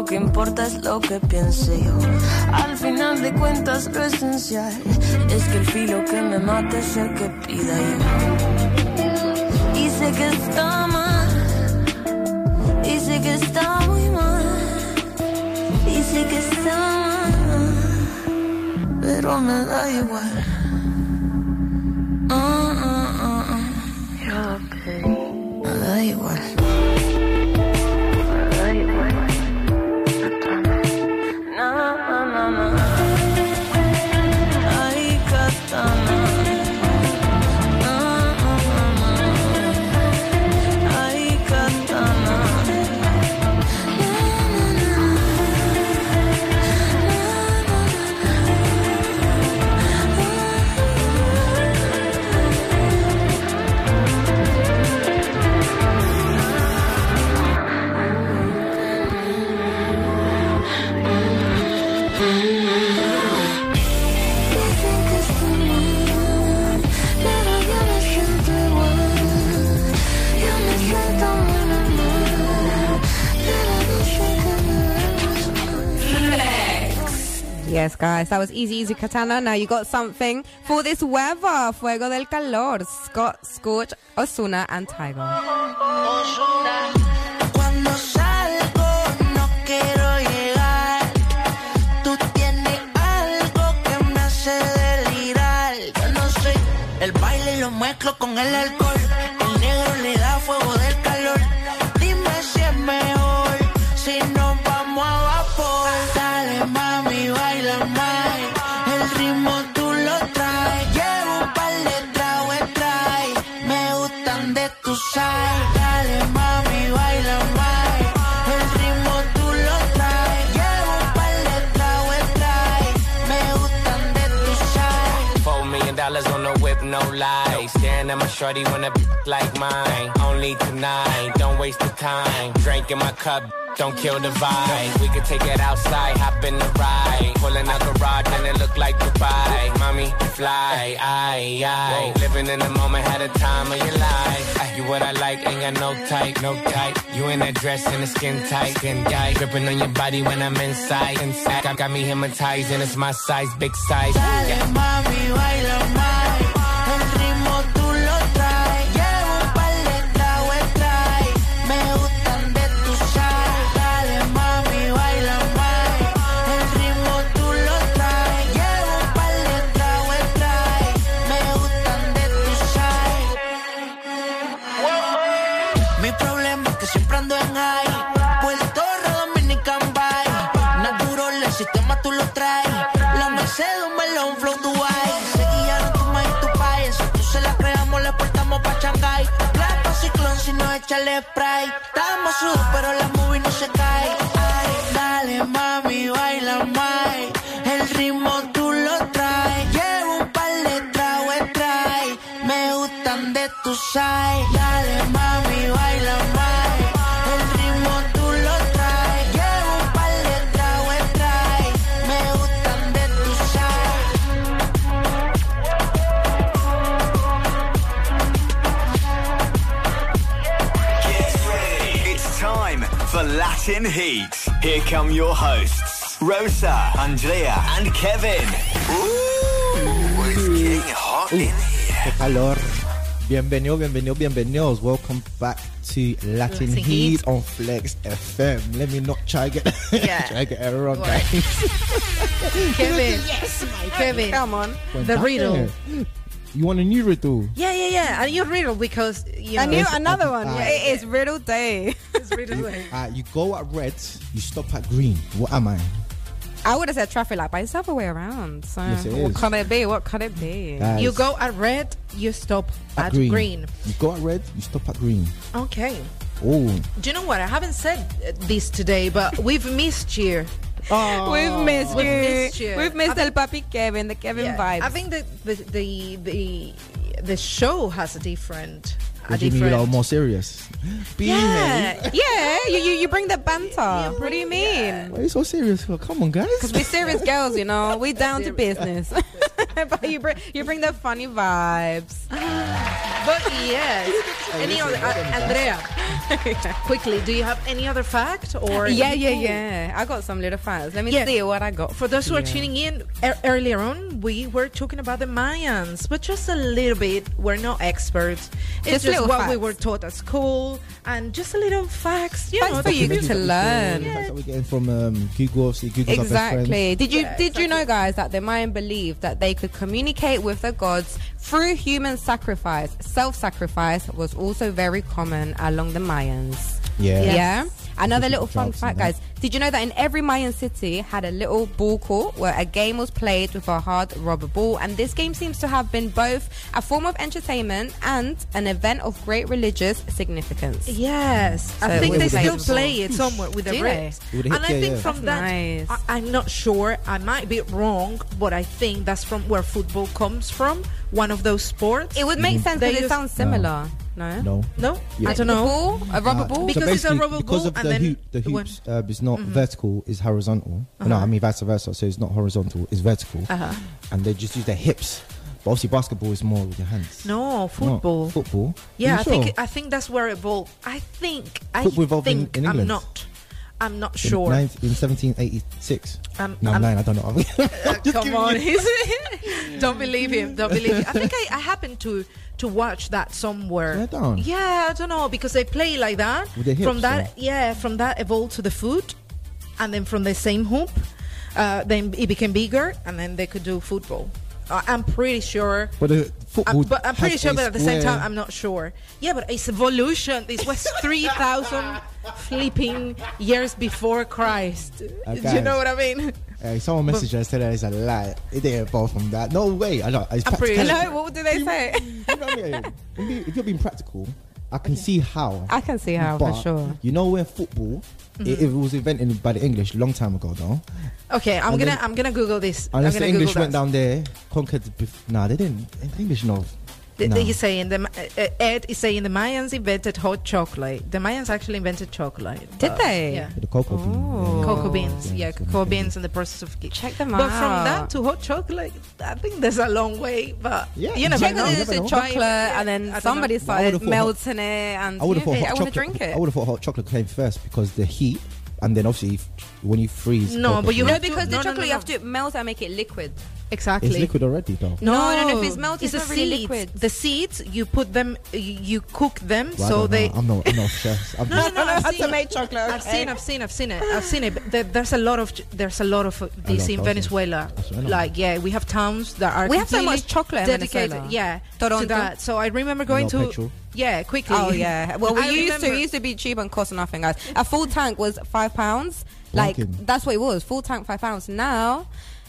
[SPEAKER 6] Único que importa es lo que piense yo. Al final de cuentas, lo esencial es que el filo que me mate es el que pida yo. Y sé que está mal. Y sé que está muy mal. Y sé que está mal. Pero me da igual. Ah, ah. Me da igual.
[SPEAKER 1] Yes, guys, that was Easy Easy Katana. Now you got something for this weather. Fuego del calor. Scott, Scorch, Osuna, and Tiger.
[SPEAKER 23] Shorty when a like mine. Only tonight, don't waste the time. Drink in my cup, don't kill the vibe. We could take it outside, hop in the ride. Pulling out garage and it look like Dubai. Mommy, fly, aye, aye. Living in the moment, had a time of your life. Ah, you what I like, ain't got no type, no type. You in that dress and the skin tight, skin tight. Gripping on your body when I'm inside, inside. Got, got me hypnotized and it's my size, big size.
[SPEAKER 4] Dale
[SPEAKER 23] Yeah.
[SPEAKER 4] mami, baila más. Échale spray. Estamos sudos, pero la movie no se cae. Ay, dale, mami,
[SPEAKER 24] for Latin Heat. Here come your hosts, Rosa, Andrea, and Kevin. Ooh, it's getting hot in here.
[SPEAKER 15] Qué calor. Bienvenido, bienvenido, bienvenidos. Welcome back to Latin,
[SPEAKER 2] Latin
[SPEAKER 15] Heat,
[SPEAKER 2] Heat.
[SPEAKER 15] on Flex FM. Let me not try get
[SPEAKER 2] Yeah.
[SPEAKER 15] try get it wrong,
[SPEAKER 2] Right.
[SPEAKER 15] guys.
[SPEAKER 2] Kevin. yes, Kevin.
[SPEAKER 1] Come on.
[SPEAKER 2] The riddle.
[SPEAKER 15] You want a new riddle?
[SPEAKER 2] Yeah, yeah, yeah. And you riddle because you
[SPEAKER 1] I
[SPEAKER 2] know.
[SPEAKER 1] knew
[SPEAKER 15] Yes,
[SPEAKER 1] another
[SPEAKER 15] I-
[SPEAKER 1] one.
[SPEAKER 15] I-
[SPEAKER 1] it is riddle day.
[SPEAKER 2] It's riddle day.
[SPEAKER 15] Uh, you go at red, you stop at green. What am I?
[SPEAKER 1] I would have said traffic light, but it's the other way around. So
[SPEAKER 15] Yes, it
[SPEAKER 1] what
[SPEAKER 15] is.
[SPEAKER 1] could it be? What could it be?
[SPEAKER 15] Guys,
[SPEAKER 2] You go at red, you stop
[SPEAKER 15] at,
[SPEAKER 2] at,
[SPEAKER 15] green.
[SPEAKER 2] green.
[SPEAKER 15] You go at red, you stop at green.
[SPEAKER 2] Okay.
[SPEAKER 15] Oh,
[SPEAKER 2] Do you know what? I haven't said uh, this today, but we've missed you.
[SPEAKER 1] We've missed
[SPEAKER 2] We've
[SPEAKER 1] you.
[SPEAKER 2] missed you.
[SPEAKER 1] We've missed
[SPEAKER 2] I
[SPEAKER 1] El Papi Kevin, the Kevin
[SPEAKER 2] Yeah,
[SPEAKER 1] vibes.
[SPEAKER 2] I think that the the the the show has a different a
[SPEAKER 15] the Jimmy a
[SPEAKER 2] different.
[SPEAKER 15] little more serious.
[SPEAKER 1] yeah, yeah. You, you you bring the banter. what do you mean?
[SPEAKER 15] Why are you so serious? for? Come on, guys.
[SPEAKER 1] Because we're serious girls, you know. We down to business. but you bring you bring the funny vibes.
[SPEAKER 2] But yes, any other uh, Andrea? quickly, do you have any other fact or?
[SPEAKER 1] yeah, yeah, yeah. I got some little facts. Let me
[SPEAKER 2] Yeah.
[SPEAKER 1] see what I got.
[SPEAKER 2] For those who are
[SPEAKER 1] Yeah.
[SPEAKER 2] tuning in e- earlier on, we were talking about the Mayans, but just a little bit. We're not experts. It's
[SPEAKER 1] Just
[SPEAKER 2] just,
[SPEAKER 1] little
[SPEAKER 2] what we were taught at school, and just a little facts. You
[SPEAKER 1] Facts
[SPEAKER 2] know,
[SPEAKER 1] for you
[SPEAKER 2] that-
[SPEAKER 1] to learn.
[SPEAKER 15] That's what we're getting from um, Google. Obviously, Google's our best.
[SPEAKER 1] Exactly. Did you
[SPEAKER 2] Yeah,
[SPEAKER 1] did you know, guys, that the Mayan believed that they could communicate with the gods through human sacrifice? Self-sacrifice was also very common along the Mayans.
[SPEAKER 15] Yeah.
[SPEAKER 1] Yeah. Another little fun fact,
[SPEAKER 15] and that.
[SPEAKER 1] guys. Did you know that in every Mayan city had a little ball court where a game was played with a hard rubber ball? And this game seems to have been both a form of entertainment and an event of great religious significance.
[SPEAKER 2] Yes,
[SPEAKER 1] So
[SPEAKER 2] I think they still play it somewhere with the
[SPEAKER 1] Do
[SPEAKER 2] bricks.
[SPEAKER 1] they?
[SPEAKER 15] With the
[SPEAKER 2] And I
[SPEAKER 15] hip, yeah,
[SPEAKER 2] think
[SPEAKER 15] yeah.
[SPEAKER 2] from
[SPEAKER 1] That's
[SPEAKER 2] that,
[SPEAKER 1] nice.
[SPEAKER 2] I, I'm not sure. I might be wrong, but I think that's from where football comes from. One of those sports.
[SPEAKER 1] It would make sense
[SPEAKER 2] They
[SPEAKER 1] because it sounds similar. No.
[SPEAKER 15] No.
[SPEAKER 2] no,
[SPEAKER 15] Yeah.
[SPEAKER 2] I don't
[SPEAKER 1] The
[SPEAKER 2] know.
[SPEAKER 1] ball, a rubber
[SPEAKER 15] Uh,
[SPEAKER 1] ball.
[SPEAKER 15] so
[SPEAKER 2] Because it's a
[SPEAKER 15] basically,
[SPEAKER 2] rubber
[SPEAKER 15] because
[SPEAKER 2] ball
[SPEAKER 15] of
[SPEAKER 2] and
[SPEAKER 15] the
[SPEAKER 2] then
[SPEAKER 15] hoop, the hoops uh, is not
[SPEAKER 2] Mhm.
[SPEAKER 15] vertical, is horizontal. No, I mean vice versa. So it's not horizontal, it's vertical,
[SPEAKER 2] Uh-huh.
[SPEAKER 15] and they just use their hips. But obviously, basketball is more with your hands.
[SPEAKER 2] No,
[SPEAKER 15] No,
[SPEAKER 2] football.
[SPEAKER 15] football.
[SPEAKER 2] Yeah,
[SPEAKER 15] Are
[SPEAKER 2] I
[SPEAKER 15] you
[SPEAKER 2] think? I think that's where it evolved. I think I
[SPEAKER 15] Football evolved in-
[SPEAKER 2] think
[SPEAKER 15] in
[SPEAKER 2] I'm not. I'm not
[SPEAKER 15] In
[SPEAKER 2] sure.
[SPEAKER 15] 19 in 1786.
[SPEAKER 2] Um,
[SPEAKER 15] no,
[SPEAKER 2] I'm-
[SPEAKER 15] nine. I don't know.
[SPEAKER 2] Uh, come on, he's- don't believe him. Don't believe him. I think I, I happened to to watch that somewhere.
[SPEAKER 15] Yeah, down.
[SPEAKER 2] Yeah, I don't know because they play like that.
[SPEAKER 15] With their
[SPEAKER 2] from that,
[SPEAKER 15] or?
[SPEAKER 2] yeah, from that evolved to the foot, and then from the same hoop, uh, then it became bigger, and then they could do football. Uh, I'm pretty sure.
[SPEAKER 15] But the football.
[SPEAKER 2] Uh, but I'm pretty sure, but at the same time, I'm not sure. Yeah, but it's evolution. This was 3,000 flipping years before Christ. Do you know what I mean?
[SPEAKER 15] Uh, someone messaged us today. It's a lie. It didn't evolve from that. No way. I know. It's
[SPEAKER 2] I'm
[SPEAKER 15] practical.
[SPEAKER 1] Hello, what do they say?
[SPEAKER 15] You know what I mean? If you're being practical, I can see how.
[SPEAKER 1] I can see how for sure.
[SPEAKER 15] You know when football,
[SPEAKER 2] Mm-hmm.
[SPEAKER 15] it, it was invented by the English long time ago, though.
[SPEAKER 2] Okay, I'm
[SPEAKER 15] And
[SPEAKER 2] gonna
[SPEAKER 15] then-
[SPEAKER 2] I'm gonna Google this.
[SPEAKER 15] Unless the English went down there, conquered. Bef- nah, they didn't. The English know.
[SPEAKER 2] The-
[SPEAKER 15] nah.
[SPEAKER 2] He's saying the Ma- uh, Ed is saying the Mayans invented hot chocolate. The Mayans actually invented chocolate.
[SPEAKER 1] Did they?
[SPEAKER 2] Yeah.
[SPEAKER 15] The cocoa bean.
[SPEAKER 1] Oh.
[SPEAKER 2] Cocoa beans, yeah,
[SPEAKER 15] so
[SPEAKER 2] cocoa
[SPEAKER 15] they-
[SPEAKER 2] beans and the process of ge-
[SPEAKER 1] Check them
[SPEAKER 2] But
[SPEAKER 1] out.
[SPEAKER 2] But from that to hot chocolate, I think there's a long way. But
[SPEAKER 15] Yeah,
[SPEAKER 2] you never
[SPEAKER 1] Check
[SPEAKER 2] know.
[SPEAKER 1] out
[SPEAKER 15] you
[SPEAKER 1] this
[SPEAKER 15] know.
[SPEAKER 1] chocolate, and then somebody
[SPEAKER 2] know.
[SPEAKER 15] But I would've
[SPEAKER 1] started
[SPEAKER 15] thought hot-
[SPEAKER 1] melting it, and
[SPEAKER 15] I would have thought
[SPEAKER 1] I
[SPEAKER 15] hot chocolate.
[SPEAKER 1] drink it.
[SPEAKER 15] I would have thought hot chocolate came first because the heat, and then obviously if- when you freeze.
[SPEAKER 2] No, but you
[SPEAKER 15] bean-
[SPEAKER 1] no,
[SPEAKER 2] to-
[SPEAKER 1] because the
[SPEAKER 2] no, no,
[SPEAKER 1] chocolate
[SPEAKER 2] no,
[SPEAKER 1] you have to melt and make it liquid.
[SPEAKER 2] Exactly.
[SPEAKER 15] it's liquid already, though.
[SPEAKER 1] No, no, no, if it's melted,
[SPEAKER 2] it's
[SPEAKER 1] it's
[SPEAKER 2] the
[SPEAKER 1] not really liquid.
[SPEAKER 2] The seeds you put them, you, you cook them
[SPEAKER 15] Well, I
[SPEAKER 2] so
[SPEAKER 15] don't
[SPEAKER 2] they.
[SPEAKER 15] know. I'm not. I'm not chef. I'm
[SPEAKER 2] No,
[SPEAKER 15] just,
[SPEAKER 2] no, no. I've
[SPEAKER 1] How to
[SPEAKER 2] seen,
[SPEAKER 1] make chocolate,
[SPEAKER 2] I've seen, I've seen, I've seen it. I've seen it. But there- there's a lot of, there's a lot of uh, this in Venezuela.
[SPEAKER 15] That's what I know.
[SPEAKER 2] Like, yeah, we have towns that are.
[SPEAKER 1] We have so much chocolate
[SPEAKER 2] dedicated, Yeah,
[SPEAKER 1] Toronto.
[SPEAKER 2] to that. So I remember going to.
[SPEAKER 15] Of petrol.
[SPEAKER 2] Yeah, quickly.
[SPEAKER 1] Oh yeah. Well, we
[SPEAKER 2] I
[SPEAKER 1] used to
[SPEAKER 2] remember-
[SPEAKER 1] it used to be cheap and cost nothing, guys. A full tank was five pounds. Like
[SPEAKER 15] Working.
[SPEAKER 1] that's what it was. Full tank five pounds. Now,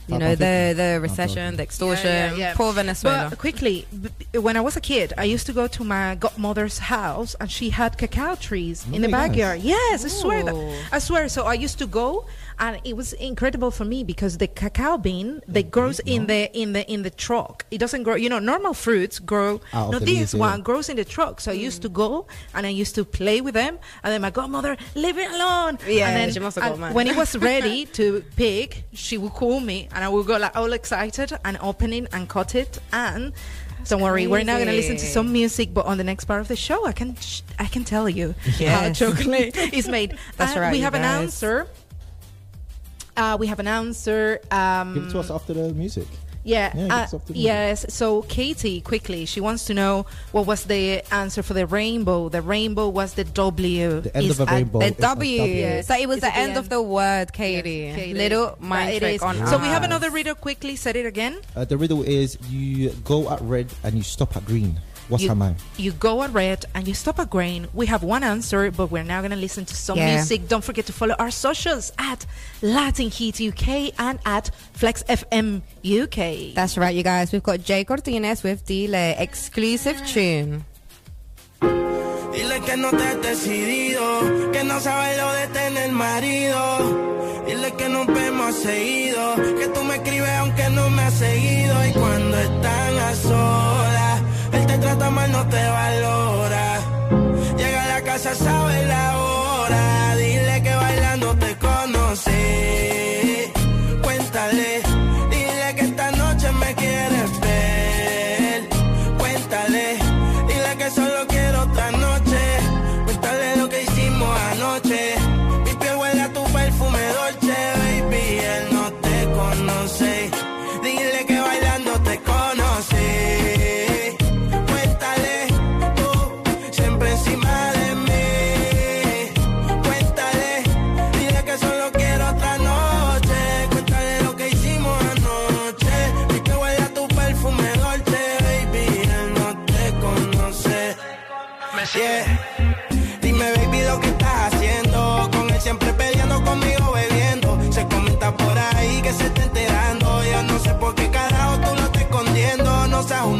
[SPEAKER 1] you know the the
[SPEAKER 15] Oh,
[SPEAKER 1] recession, the extortion.
[SPEAKER 2] Yeah, yeah, yeah.
[SPEAKER 1] Poor Venezuela.
[SPEAKER 2] But quickly, b- b- when I was a kid, I used to go to my godmother's house, and she had cacao trees in the
[SPEAKER 15] Really nice.
[SPEAKER 2] backyard. Yes, I swear that. I swear. So I used to go, and it was incredible for me because the cacao bean that mm-hmm. grows in the in the in the truck. It doesn't grow. You know, normal fruits grow.
[SPEAKER 15] Ah, Out
[SPEAKER 2] no, this
[SPEAKER 15] leaves, yeah.
[SPEAKER 2] one grows in the truck. So I used to mm. go, and I used to play with them, and then my godmother leave it alone.
[SPEAKER 1] Yeah,
[SPEAKER 2] and then
[SPEAKER 1] she must have
[SPEAKER 2] and when it was ready to pick, she would call me, and I would go like all excited and open it and cut it. And don't worry, we're now gonna listen to some music, but on the next part of the show, I can sh- I can tell you how chocolate is made.
[SPEAKER 1] That's
[SPEAKER 2] And
[SPEAKER 1] right,
[SPEAKER 2] We have an answer. Uh, we have an answer. Um,
[SPEAKER 15] Give it to us after the music.
[SPEAKER 2] Yeah.
[SPEAKER 15] Yeah,
[SPEAKER 2] uh,
[SPEAKER 15] it's up to me.
[SPEAKER 2] yes. So Katie, quickly, she wants to know what was the answer for the rainbow. The rainbow was the W.
[SPEAKER 15] The end
[SPEAKER 2] Is
[SPEAKER 15] of a
[SPEAKER 2] at
[SPEAKER 15] rainbow
[SPEAKER 1] The
[SPEAKER 15] is a
[SPEAKER 1] W.
[SPEAKER 15] W.
[SPEAKER 1] So it was the
[SPEAKER 2] the
[SPEAKER 1] end of the word, Katie.
[SPEAKER 2] Yes, Katie.
[SPEAKER 1] Little
[SPEAKER 2] But
[SPEAKER 1] mind trick on
[SPEAKER 2] So we have another riddle. Quickly, said it again.
[SPEAKER 15] Uh, the riddle is you go at red and you stop at green. What's
[SPEAKER 2] you,
[SPEAKER 15] her mine?
[SPEAKER 2] you go at red and you stop at green. We have one answer, but we're now going to listen to some
[SPEAKER 1] Yeah.
[SPEAKER 2] music. Don't forget to follow our socials at Latin Heat UK and at Flex FM UK.
[SPEAKER 1] That's right, you guys. We've got Jhay Cortez with the exclusive tune.
[SPEAKER 12] Dile que no te has decidido, que no sabes lo de tener marido. Dile que nos vemos seguido, que tú me escribes aunque no me has seguido. Y cuando están a solas, él te trata mal, no te valora. Llega a la casa, sabe la hora. Dile que bailando te conocí.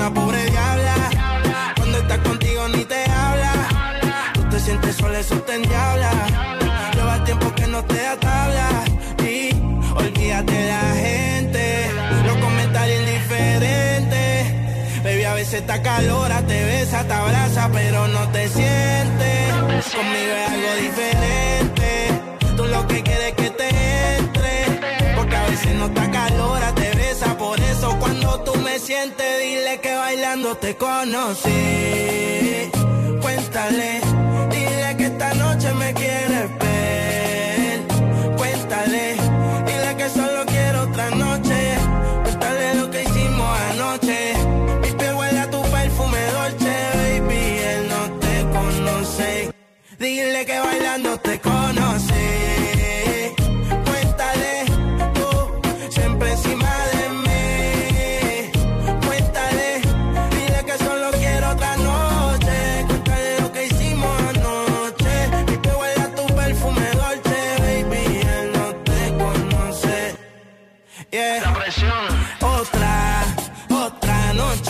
[SPEAKER 12] Una pobre diabla. Cuando estás contigo ni te habla. Tú te sientes sola, eso te endiabla. Lleva tiempo que no te da tabla. Y olvídate de la gente. Los comentarios indiferentes. Baby, a veces está calora, te besa, te abraza, pero no te sientes. Conmigo es algo diferente. Sientes, dile que bailando te conocí. Cuéntale, dile que esta noche me quieres ver. Cuéntale, dile que solo quiero otra noche. Cuéntale lo que hicimos anoche. Mi piel huele a tu perfume dolce, baby. Él no te conoce. Dile que bailando te conoce.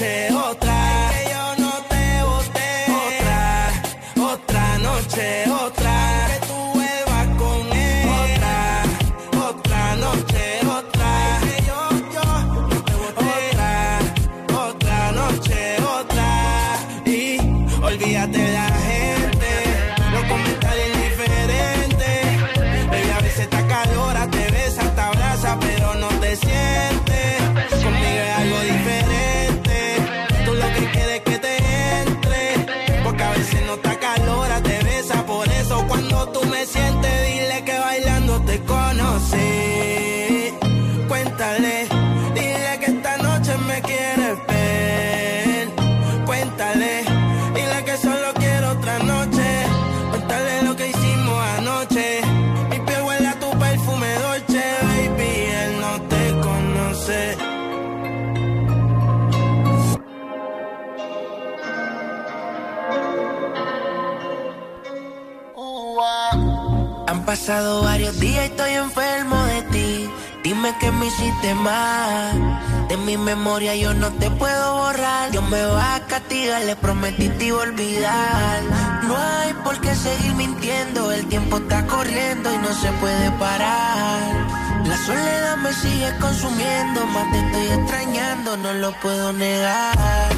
[SPEAKER 12] Otra
[SPEAKER 4] pasado varios días y estoy enfermo de ti. Dime que me hiciste mal. De mi memoria yo no te puedo borrar. Dios me va a castigar, le prometí te iba a olvidar. No hay por qué seguir mintiendo. El tiempo está corriendo y no se puede parar. La soledad me sigue consumiendo. Más te estoy extrañando, no lo puedo negar.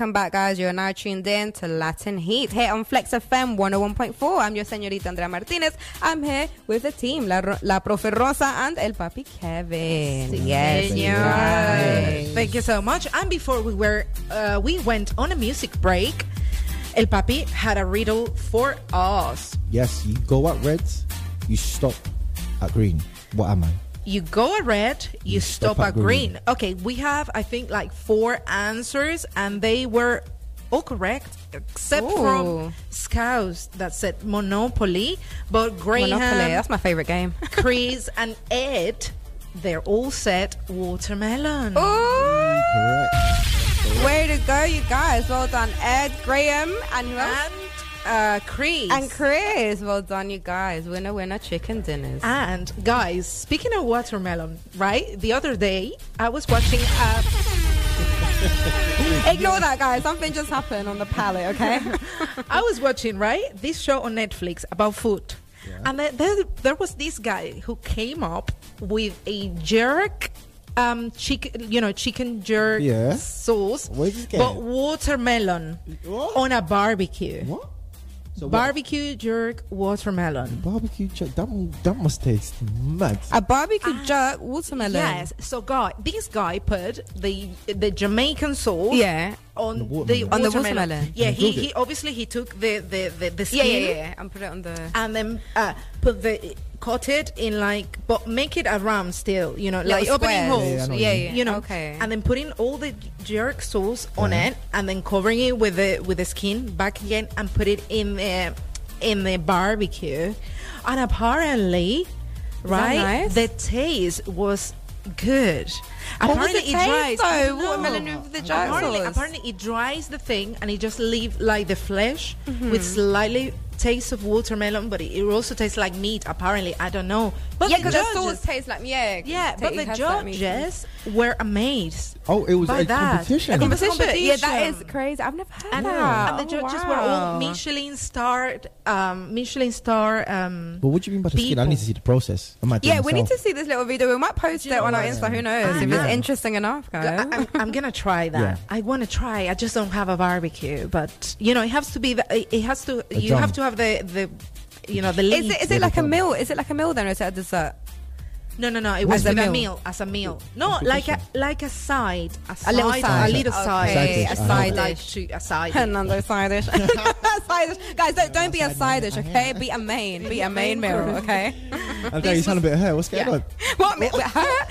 [SPEAKER 1] Welcome back, guys. You're now tuned in to Latin Heat here on Flex FM 101.4. I'm your señorita Andrea Martinez. I'm here with the team, La, Ro- La Profe Rosa and El Papi Kevin. yes,
[SPEAKER 2] Señor. Thank you so much. And before we were, uh, we went on a music break. El Papi had a riddle for us.
[SPEAKER 15] Yes, you go at red, you stop at green. What am I?
[SPEAKER 2] You go at red, you, stop, at green. Okay, we have I think like four answers, and they were all correct except
[SPEAKER 1] Ooh.
[SPEAKER 2] from Scouts that said Monopoly, but Graham,
[SPEAKER 1] Monopoly, that's my favorite game.
[SPEAKER 2] Chris, and Ed, they're all said watermelon.
[SPEAKER 1] Ooh.
[SPEAKER 15] Correct.
[SPEAKER 1] Way to go, you guys. Well done, Ed, Graham, and who else?
[SPEAKER 2] Uh, Chris.
[SPEAKER 1] And Chris. Well done, you guys. Winner, winner, chicken dinners.
[SPEAKER 2] And guys, speaking of watermelon, right? The other day I was watching uh,
[SPEAKER 1] Ignore that, guys. Something just happened on the palette, okay?
[SPEAKER 2] I was watching right this show on Netflix about food, and there, there there was this guy who came up with a jerk. Um, chicken, you know, chicken jerk
[SPEAKER 15] Yeah.
[SPEAKER 2] sauce, but
[SPEAKER 15] going?
[SPEAKER 2] watermelon on a barbecue.
[SPEAKER 15] What? So what-
[SPEAKER 2] barbecue jerk watermelon.
[SPEAKER 15] Barbecue jerk. That, that must taste mad.
[SPEAKER 1] A barbecue jerk watermelon.
[SPEAKER 2] Yes. So, guy, this guy put the the Jamaican sauce.
[SPEAKER 1] Yeah.
[SPEAKER 2] On
[SPEAKER 15] The
[SPEAKER 2] the
[SPEAKER 15] watermelon.
[SPEAKER 1] On the
[SPEAKER 2] watermelon.
[SPEAKER 1] watermelon.
[SPEAKER 2] Yeah. He, he obviously he took the the the, the
[SPEAKER 1] Yeah, yeah, yeah. And put it on the.
[SPEAKER 2] and then uh, put the cut it in like but make it around still you know like
[SPEAKER 1] Little
[SPEAKER 2] opening holes
[SPEAKER 15] Yeah, yeah, I know what
[SPEAKER 1] Yeah,
[SPEAKER 15] you
[SPEAKER 2] know
[SPEAKER 1] Okay.
[SPEAKER 2] and then putting all the jerk sauce on
[SPEAKER 15] Yeah.
[SPEAKER 2] it and then covering it with the with the skin back again and put it in the in the barbecue and apparently right
[SPEAKER 1] nice?
[SPEAKER 2] the taste was good
[SPEAKER 1] What was
[SPEAKER 2] apparently
[SPEAKER 1] the taste, though?
[SPEAKER 2] I don't.
[SPEAKER 1] Watermelon with the jerk
[SPEAKER 2] apparently, apparently it dries the thing and it just leave like the flesh
[SPEAKER 1] Mm-hmm.
[SPEAKER 2] with slightly taste of watermelon but it, it also tastes like meat apparently i don't know but
[SPEAKER 1] yeah,
[SPEAKER 2] the
[SPEAKER 1] because the
[SPEAKER 2] judges,
[SPEAKER 1] sauce tastes like yeah.
[SPEAKER 2] yeah but the
[SPEAKER 1] has that meat.
[SPEAKER 2] judges were amazed
[SPEAKER 15] Oh, it was
[SPEAKER 2] by
[SPEAKER 15] a
[SPEAKER 2] that.
[SPEAKER 15] competition.
[SPEAKER 2] A
[SPEAKER 1] A competition. Yeah, that is crazy. I've never heard
[SPEAKER 2] and,
[SPEAKER 1] that.
[SPEAKER 2] and the
[SPEAKER 1] Oh,
[SPEAKER 2] judges were all. Michelin starred, um, Michelin star. Um,
[SPEAKER 15] But what do you mean by the skin? I need to see the process. I might
[SPEAKER 1] Yeah, we need to see this little video. We might post
[SPEAKER 2] you
[SPEAKER 1] it on our? Insta. Who knows? If
[SPEAKER 2] yeah.
[SPEAKER 1] interesting enough,
[SPEAKER 2] I,
[SPEAKER 1] guys.
[SPEAKER 2] I'm, I'm gonna try that.
[SPEAKER 15] Yeah.
[SPEAKER 2] I want to try. I just don't have a barbecue, but you know, it has to be. The, it has to.
[SPEAKER 15] A
[SPEAKER 2] you
[SPEAKER 15] drum.
[SPEAKER 2] have to have the the. You know the
[SPEAKER 1] Is it is it like a meal? Is it like a meal then, or is it a dessert?
[SPEAKER 2] No, no, no. It was
[SPEAKER 1] As a
[SPEAKER 2] with a
[SPEAKER 1] meal?
[SPEAKER 2] meal as a meal. No, like a like a side, a,
[SPEAKER 1] A little side.
[SPEAKER 2] a little side,
[SPEAKER 15] Side dish,
[SPEAKER 1] a side dish.
[SPEAKER 2] to- a side.
[SPEAKER 1] Another side dish. side dish. Guys, don't, don't be a side dish, okay? Be a main. Be a main meal, okay?
[SPEAKER 15] I'm you sound a bit hurt. What's going
[SPEAKER 2] Yeah.
[SPEAKER 15] on?
[SPEAKER 1] What? me- Her?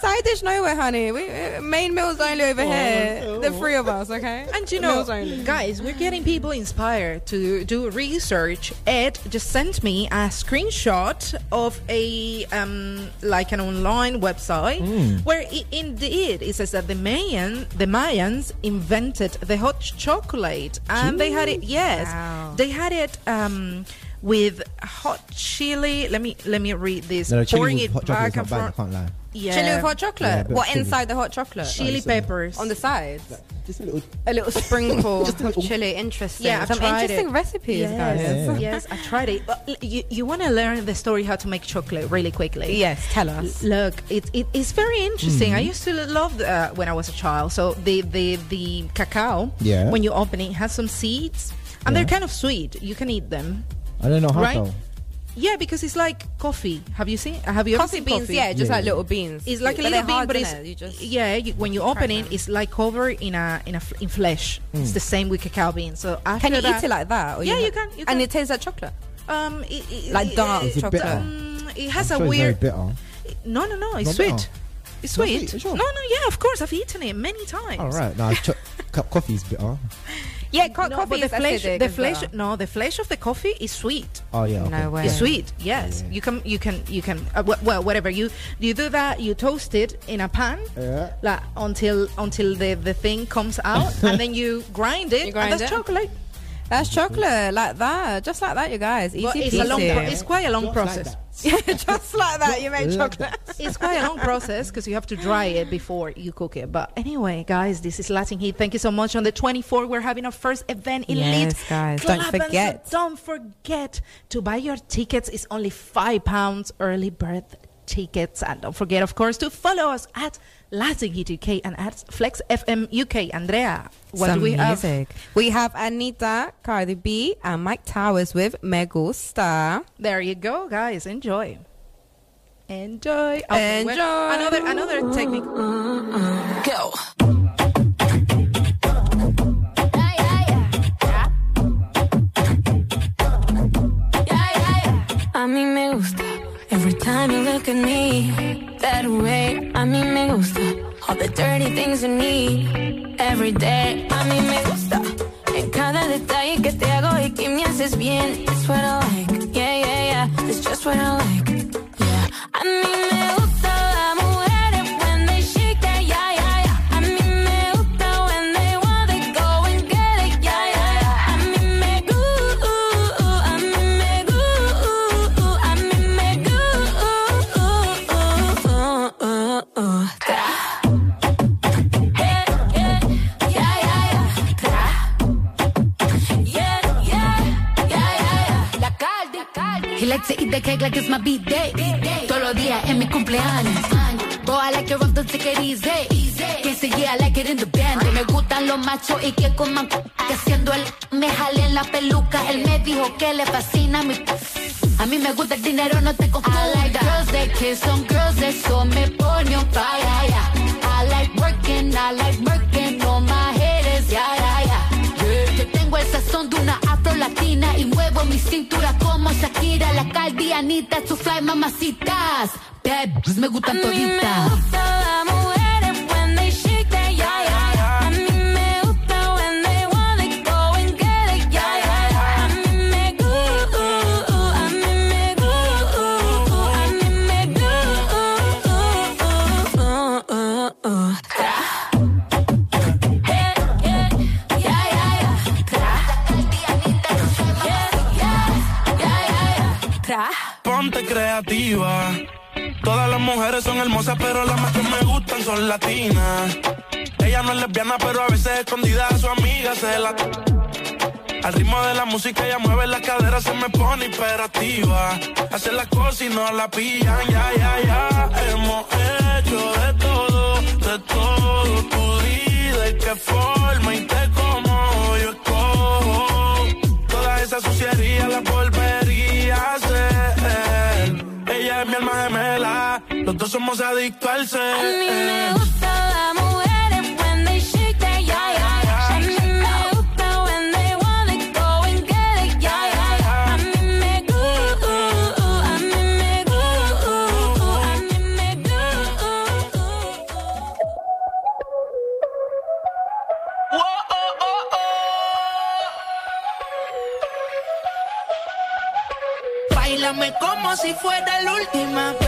[SPEAKER 1] Side dish nowhere, honey. We, uh, main meals only over here. The three of us, okay?
[SPEAKER 2] And you know,
[SPEAKER 1] meals only.
[SPEAKER 2] guys, we're getting people inspired to do research. Ed just sent me a screenshot of a um, like an online website
[SPEAKER 15] Mm.
[SPEAKER 2] where i indeed it says that the Mayan, the Mayans invented the hot chocolate, and they had it. Yes,
[SPEAKER 1] Wow.
[SPEAKER 2] they had it. Um, with hot chili, let me let me read this.
[SPEAKER 15] No, no, chili
[SPEAKER 2] Pouring
[SPEAKER 15] with
[SPEAKER 2] it
[SPEAKER 15] hot chocolate
[SPEAKER 2] back
[SPEAKER 15] is not
[SPEAKER 2] and
[SPEAKER 15] bad. I
[SPEAKER 2] forth.
[SPEAKER 15] can't lie.
[SPEAKER 2] Yeah,
[SPEAKER 1] Chili with hot chocolate.
[SPEAKER 15] Yeah, a bit of
[SPEAKER 1] what
[SPEAKER 15] chili.
[SPEAKER 1] inside the hot chocolate?
[SPEAKER 2] chili peppers
[SPEAKER 1] On the sides.
[SPEAKER 15] Just a little.
[SPEAKER 1] A little sprinkle of chili. Interesting.
[SPEAKER 2] Yeah, I've
[SPEAKER 1] Some
[SPEAKER 2] tried
[SPEAKER 1] interesting
[SPEAKER 2] it.
[SPEAKER 1] recipes,
[SPEAKER 2] yes.
[SPEAKER 1] guys.
[SPEAKER 15] Yeah.
[SPEAKER 2] Yes, I tried it. But you, you want to learn the story how to make chocolate really quickly.
[SPEAKER 1] Yes, tell us.
[SPEAKER 2] Look, it, it is very interesting.
[SPEAKER 15] Mm-hmm.
[SPEAKER 2] I used to love uh, when I was a child. So the the the cacao,
[SPEAKER 15] Yeah.
[SPEAKER 2] when you open it, has some seeds, and
[SPEAKER 15] Yeah.
[SPEAKER 2] they're kind of sweet. You can eat them.
[SPEAKER 15] I don't know how
[SPEAKER 2] Right?
[SPEAKER 15] though.
[SPEAKER 2] Yeah, because it's like coffee. Have you seen? Have you ever
[SPEAKER 1] Coffee
[SPEAKER 2] seen
[SPEAKER 1] beans,
[SPEAKER 2] coffee?
[SPEAKER 1] yeah, just
[SPEAKER 15] Yeah,
[SPEAKER 1] like little beans.
[SPEAKER 2] It's like a little bean,
[SPEAKER 1] hard,
[SPEAKER 2] but it's
[SPEAKER 1] it? You just
[SPEAKER 2] yeah. You, when you open it,
[SPEAKER 1] them.
[SPEAKER 2] it's like covered in a in a in flesh.
[SPEAKER 15] Mm.
[SPEAKER 2] It's the same with cacao beans. So after
[SPEAKER 1] Can you
[SPEAKER 2] that,
[SPEAKER 1] eat it like that? or
[SPEAKER 2] Yeah,
[SPEAKER 1] ha-
[SPEAKER 2] you can, you
[SPEAKER 1] And it tastes like chocolate.
[SPEAKER 2] Um, it, it,
[SPEAKER 1] Like dark
[SPEAKER 15] Is it
[SPEAKER 1] chocolate.
[SPEAKER 2] Um, it has
[SPEAKER 15] I'm
[SPEAKER 2] a
[SPEAKER 15] sure it's very
[SPEAKER 2] weird.
[SPEAKER 15] bitter.
[SPEAKER 2] No, no, no. It's
[SPEAKER 15] Not
[SPEAKER 2] sweet.
[SPEAKER 15] bitter?
[SPEAKER 2] It's sweet.
[SPEAKER 15] sweet, sure?
[SPEAKER 2] No, no. Yeah, of course. I've eaten it many times.
[SPEAKER 15] All right. Now, cho- cup coffee is bitter.
[SPEAKER 1] Yeah, co-
[SPEAKER 2] No,
[SPEAKER 1] coffee
[SPEAKER 2] but the flesh,
[SPEAKER 1] acidic
[SPEAKER 2] the flesh,
[SPEAKER 1] well.
[SPEAKER 2] no, the flesh of the coffee is sweet.
[SPEAKER 15] Oh yeah. Okay.
[SPEAKER 1] No way.
[SPEAKER 2] It's sweet. Yes, you can, you can, you can. Uh, wh- well, whatever you you do that, you toast it in a pan,
[SPEAKER 15] Yeah.
[SPEAKER 2] like until until the the thing comes out, and then you grind it.
[SPEAKER 1] You grind
[SPEAKER 2] and that's
[SPEAKER 1] it?
[SPEAKER 2] chocolate.
[SPEAKER 1] That's chocolate, like that, just like that, you guys. Easy
[SPEAKER 2] But it's a long.
[SPEAKER 1] peasy.
[SPEAKER 2] Pro- it's quite a long
[SPEAKER 15] Just like
[SPEAKER 2] process.
[SPEAKER 15] that.
[SPEAKER 1] just like that, you make chocolate.
[SPEAKER 2] it's quite a long process because you have to dry it before you cook it. But anyway, guys, this is Latin Heat. Thank you so much. On the 24th, we're having our first event in
[SPEAKER 1] Yes,
[SPEAKER 2] Leeds.
[SPEAKER 1] guys, don't
[SPEAKER 2] Club, and so
[SPEAKER 1] forget.
[SPEAKER 2] don't forget to buy your tickets. It's only five pounds early bird tickets, and don't forget, of course, to follow us at Latin Heat UK and at Flex FM UK. Andrea, what
[SPEAKER 1] Some
[SPEAKER 2] do we have?
[SPEAKER 1] We have Anitta, Cardi B, and Myke Towers with Me Gusta.
[SPEAKER 2] There you go, guys. Enjoy. Enjoy. Okay,
[SPEAKER 1] Enjoy.
[SPEAKER 2] Another another technique.
[SPEAKER 25] Go.
[SPEAKER 13] A mí me gusta every time you look at me that way. A mí me gusta all the dirty things you need every day. A mí me gusta en cada detalle que te hago y que me haces bien. It's what I like, yeah, yeah, yeah. It's just what I like, yeah. A mí me gusta
[SPEAKER 26] Likes to eat the cake like it's my B-day. Todos los días en mi cumpleaños. Boy, I like it rough, don't take it easy. Que se yeah, I like it in the band. Me gustan los machos y que coman que haciendo él me jale en la peluca. Él me dijo que le fascina mi a mí me gusta el dinero, no te confundas. I like girls that kiss on girls, eso me pone on fire. Afro latina y muevo mi cintura como Shakira, la caldianita, su fly mamacitas. Bad bitches me gustan
[SPEAKER 13] A mí me
[SPEAKER 26] toditas.
[SPEAKER 13] gusta las mujeres
[SPEAKER 10] Creativa. Todas las mujeres son hermosas, pero las más que me gustan son latinas. Ella no es lesbiana, pero a veces escondida a su amiga se la. Al ritmo de la música ella mueve la cadera, se me pone hiperactiva. Hace las cosas y no la pillan, ya, ya, ya. Hemos hecho de todo, de todo. Tú di de qué forma y somos adictos al ser.
[SPEAKER 13] A mí me eh. gusta la mujer when they shake their yeah, yeah. A mí me gusta when they wanna go and get it, yeah, yeah. A mí me gusta, uh, uh, uh. a mí me gusta, a mí me gusta.
[SPEAKER 4] Whoa, oh, oh, oh. Bailame como si fuera la última vez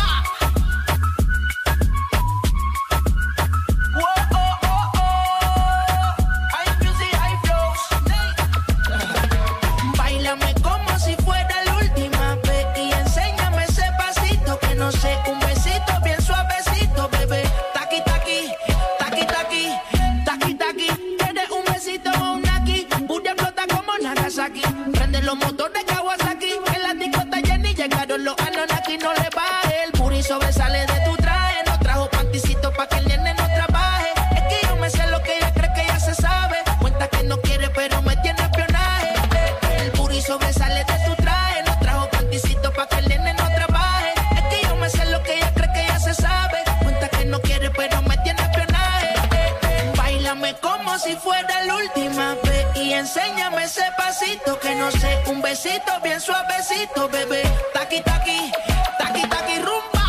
[SPEAKER 4] No sé, un besito bien suavecito, bebé. Taki taki, taki taki rumba.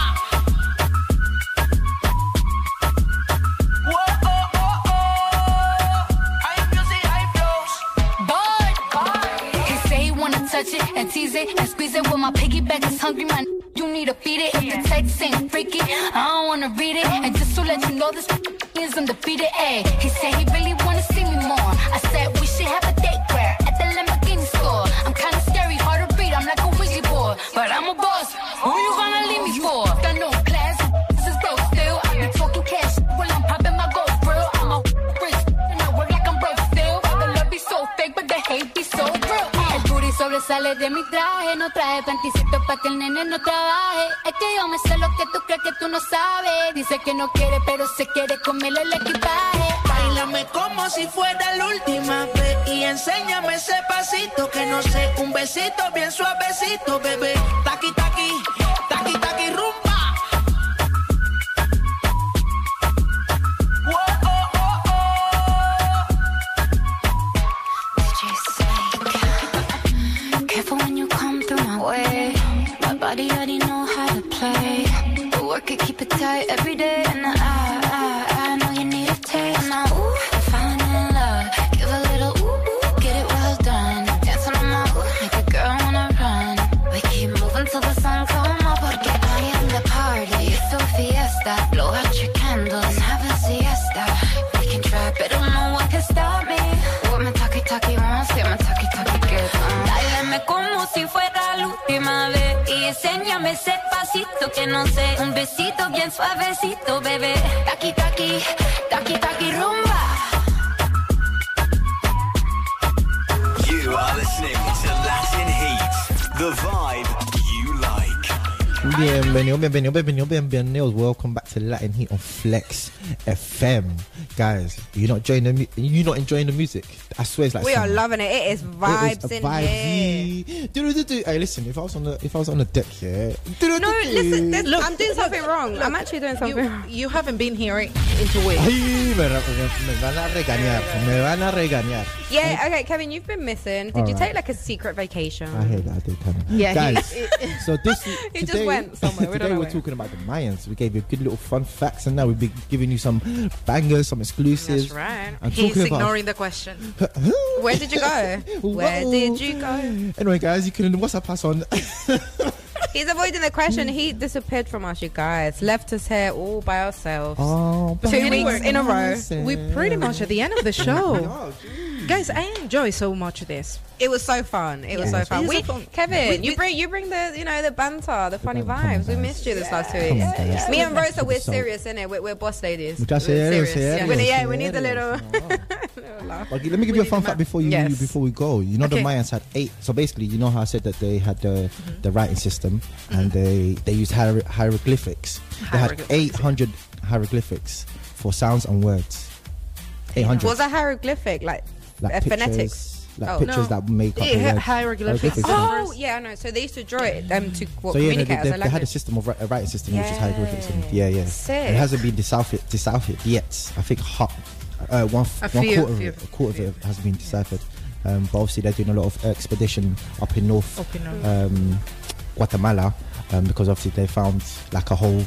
[SPEAKER 26] Touch it and tease it and squeeze it. Well, my piggyback is hungry, man. You need to feed it. If the text ain't freaky, I don't wanna read it. And just to let you know, this is undefeated. Ayy, he said he trabaje. Es que yo me sé lo que tú crees que tú no sabes. Dice que no quiere, pero se quiere comerle el equipaje.
[SPEAKER 4] Bailame como si fuera la última vez y enséñame ese pasito que no sé, un besito bien suavecito, bebé. Taqui
[SPEAKER 6] every day. And I, I, I know you need a taste. Now, ooh, I'm falling in love. Give a little ooh, ooh, get it well done. Dancing on my ooh, make a girl wanna run. We keep moving till the sun come up. Porque I am the party. It's so fiesta. Blow out your candles and have a siesta. We can try, but no one can stop me. What my talkie talkie wants, yeah, my talkie talkie gets on. Como si fuera la última vez y enséñame ese pasito que no sé, un besito bien suavecito, bebé. Taki taki, taki taki rumba.
[SPEAKER 24] You are listening to Latin Heat, the vibe you like.
[SPEAKER 15] Bienvenido, bienvenido, bienvenido, bienvenidos. Welcome back to Latin Heat on Flex FM, guys. You're not enjoying the mu- you're not enjoying the music. I swear it's like
[SPEAKER 1] We are
[SPEAKER 15] some-
[SPEAKER 1] loving it. It is
[SPEAKER 15] it is
[SPEAKER 1] vibes
[SPEAKER 15] a
[SPEAKER 1] in here.
[SPEAKER 15] vibey- Do-do-do-do. Hey, listen. If I was on the if I was on the deck here,
[SPEAKER 1] No, listen, there's- I'm doing something wrong. I'm actually doing something
[SPEAKER 2] you,
[SPEAKER 1] wrong.
[SPEAKER 2] You haven't been here into weeks.
[SPEAKER 15] Ay, me, me- me van a regañar. Me van a regañar.
[SPEAKER 1] Yeah, okay, Kevin, you've been missing. Did you
[SPEAKER 15] Alright.
[SPEAKER 1] take like a secret vacation?
[SPEAKER 15] I hate that. I did kind of.
[SPEAKER 1] Yeah,
[SPEAKER 15] guys. so this
[SPEAKER 1] He
[SPEAKER 15] today,
[SPEAKER 1] just went somewhere, we don't
[SPEAKER 15] today
[SPEAKER 1] know
[SPEAKER 15] we're
[SPEAKER 1] where.
[SPEAKER 15] talking about the Mayans. We gave you good little fun facts, and now we've been giving you some bangers, some exclusives.
[SPEAKER 2] That's right.
[SPEAKER 15] I'm
[SPEAKER 2] He's
[SPEAKER 15] talking about-
[SPEAKER 2] ignoring the question.
[SPEAKER 1] Where did you go? Where did you go?
[SPEAKER 15] Anyway, guys, you can WhatsApp us on.
[SPEAKER 1] He's avoiding the question. He disappeared from us, you guys. Left us here all by ourselves.
[SPEAKER 15] Oh,
[SPEAKER 1] Two weeks in a row.
[SPEAKER 2] We're pretty much at the end of the show. Guys, I enjoy so much of this.
[SPEAKER 1] It was so fun. It was so fun. We,
[SPEAKER 2] fun.
[SPEAKER 1] Kevin,
[SPEAKER 2] We-
[SPEAKER 1] you bring you bring the you know the banter, the funny
[SPEAKER 15] banter, come on,
[SPEAKER 1] vibes. We missed you this last two weeks.
[SPEAKER 15] on, guys.
[SPEAKER 1] Me and Rosa, we're
[SPEAKER 15] So-
[SPEAKER 1] serious, innit? We're, we're boss ladies.
[SPEAKER 15] Muchas
[SPEAKER 1] We're
[SPEAKER 15] serious,
[SPEAKER 1] serious. Yeah,
[SPEAKER 15] serious,
[SPEAKER 1] we, yeah, we need a
[SPEAKER 15] serious.
[SPEAKER 1] little.
[SPEAKER 15] Okay, let me give you a fun fact before you
[SPEAKER 1] Yes.
[SPEAKER 15] before we go. You know
[SPEAKER 1] Okay.
[SPEAKER 15] the Mayans had eight. So basically, you know how I said that they had the
[SPEAKER 1] Mm-hmm.
[SPEAKER 15] the writing system and they they used hier- hieroglyphics. They had
[SPEAKER 1] Hieroglyphics,
[SPEAKER 15] eight hundred hieroglyphics for sounds and words. Eight hundred.
[SPEAKER 1] Was a hieroglyphic like,
[SPEAKER 15] like
[SPEAKER 1] uh,
[SPEAKER 15] pictures,
[SPEAKER 1] phonetics?
[SPEAKER 15] like
[SPEAKER 1] Oh.
[SPEAKER 15] pictures that make up
[SPEAKER 2] Yeah, hieroglyphics.
[SPEAKER 1] Oh yeah, I know. So they used to draw it um, to what,
[SPEAKER 15] So yeah, they,
[SPEAKER 1] communicate
[SPEAKER 15] they,
[SPEAKER 1] as a
[SPEAKER 15] they had a system of a writing system which is
[SPEAKER 1] Yeah.
[SPEAKER 15] hieroglyphics. And yeah, yeah.
[SPEAKER 1] Sick.
[SPEAKER 15] It hasn't been deciphered, deciphered yet. I think ha- uh, one one
[SPEAKER 2] few-
[SPEAKER 15] quarter,
[SPEAKER 2] few-
[SPEAKER 15] of it, a quarter of it has been deciphered. Um, but obviously they're doing a lot of expedition up in North
[SPEAKER 2] Up in North.
[SPEAKER 15] um, Guatemala um, because obviously they found like a whole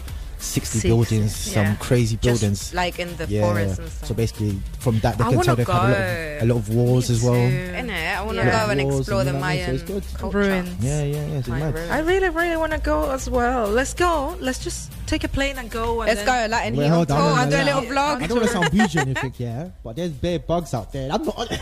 [SPEAKER 15] 60
[SPEAKER 2] Six,
[SPEAKER 15] buildings,
[SPEAKER 2] yeah.
[SPEAKER 15] some crazy
[SPEAKER 1] Just
[SPEAKER 15] buildings.
[SPEAKER 1] like in the
[SPEAKER 15] yeah,
[SPEAKER 1] forest and stuff.
[SPEAKER 15] So basically, from that, they
[SPEAKER 1] I
[SPEAKER 15] can tell
[SPEAKER 1] wanna
[SPEAKER 15] they've had a lot,
[SPEAKER 1] go.
[SPEAKER 15] of, a lot of wars as well.
[SPEAKER 1] Innit? I want to
[SPEAKER 2] Yeah.
[SPEAKER 1] go and explore
[SPEAKER 15] and
[SPEAKER 1] the
[SPEAKER 15] all that, so
[SPEAKER 1] Mayan
[SPEAKER 15] it's good.
[SPEAKER 1] culture.
[SPEAKER 2] Ruins.
[SPEAKER 15] Yeah, yeah, yeah. It's mad.
[SPEAKER 1] ruins.
[SPEAKER 2] I really, really want to go as well. Let's go. Let's just take a plane and go. And
[SPEAKER 1] Let's
[SPEAKER 2] then-
[SPEAKER 1] go, Latin
[SPEAKER 15] Wait,
[SPEAKER 1] Heat
[SPEAKER 15] hold on,
[SPEAKER 1] tour.
[SPEAKER 15] no,
[SPEAKER 1] I'll do
[SPEAKER 15] no,
[SPEAKER 1] a little vlog.
[SPEAKER 15] I don't want to sound bougie or anything, yeah, but there's bare bugs out there. I'm not.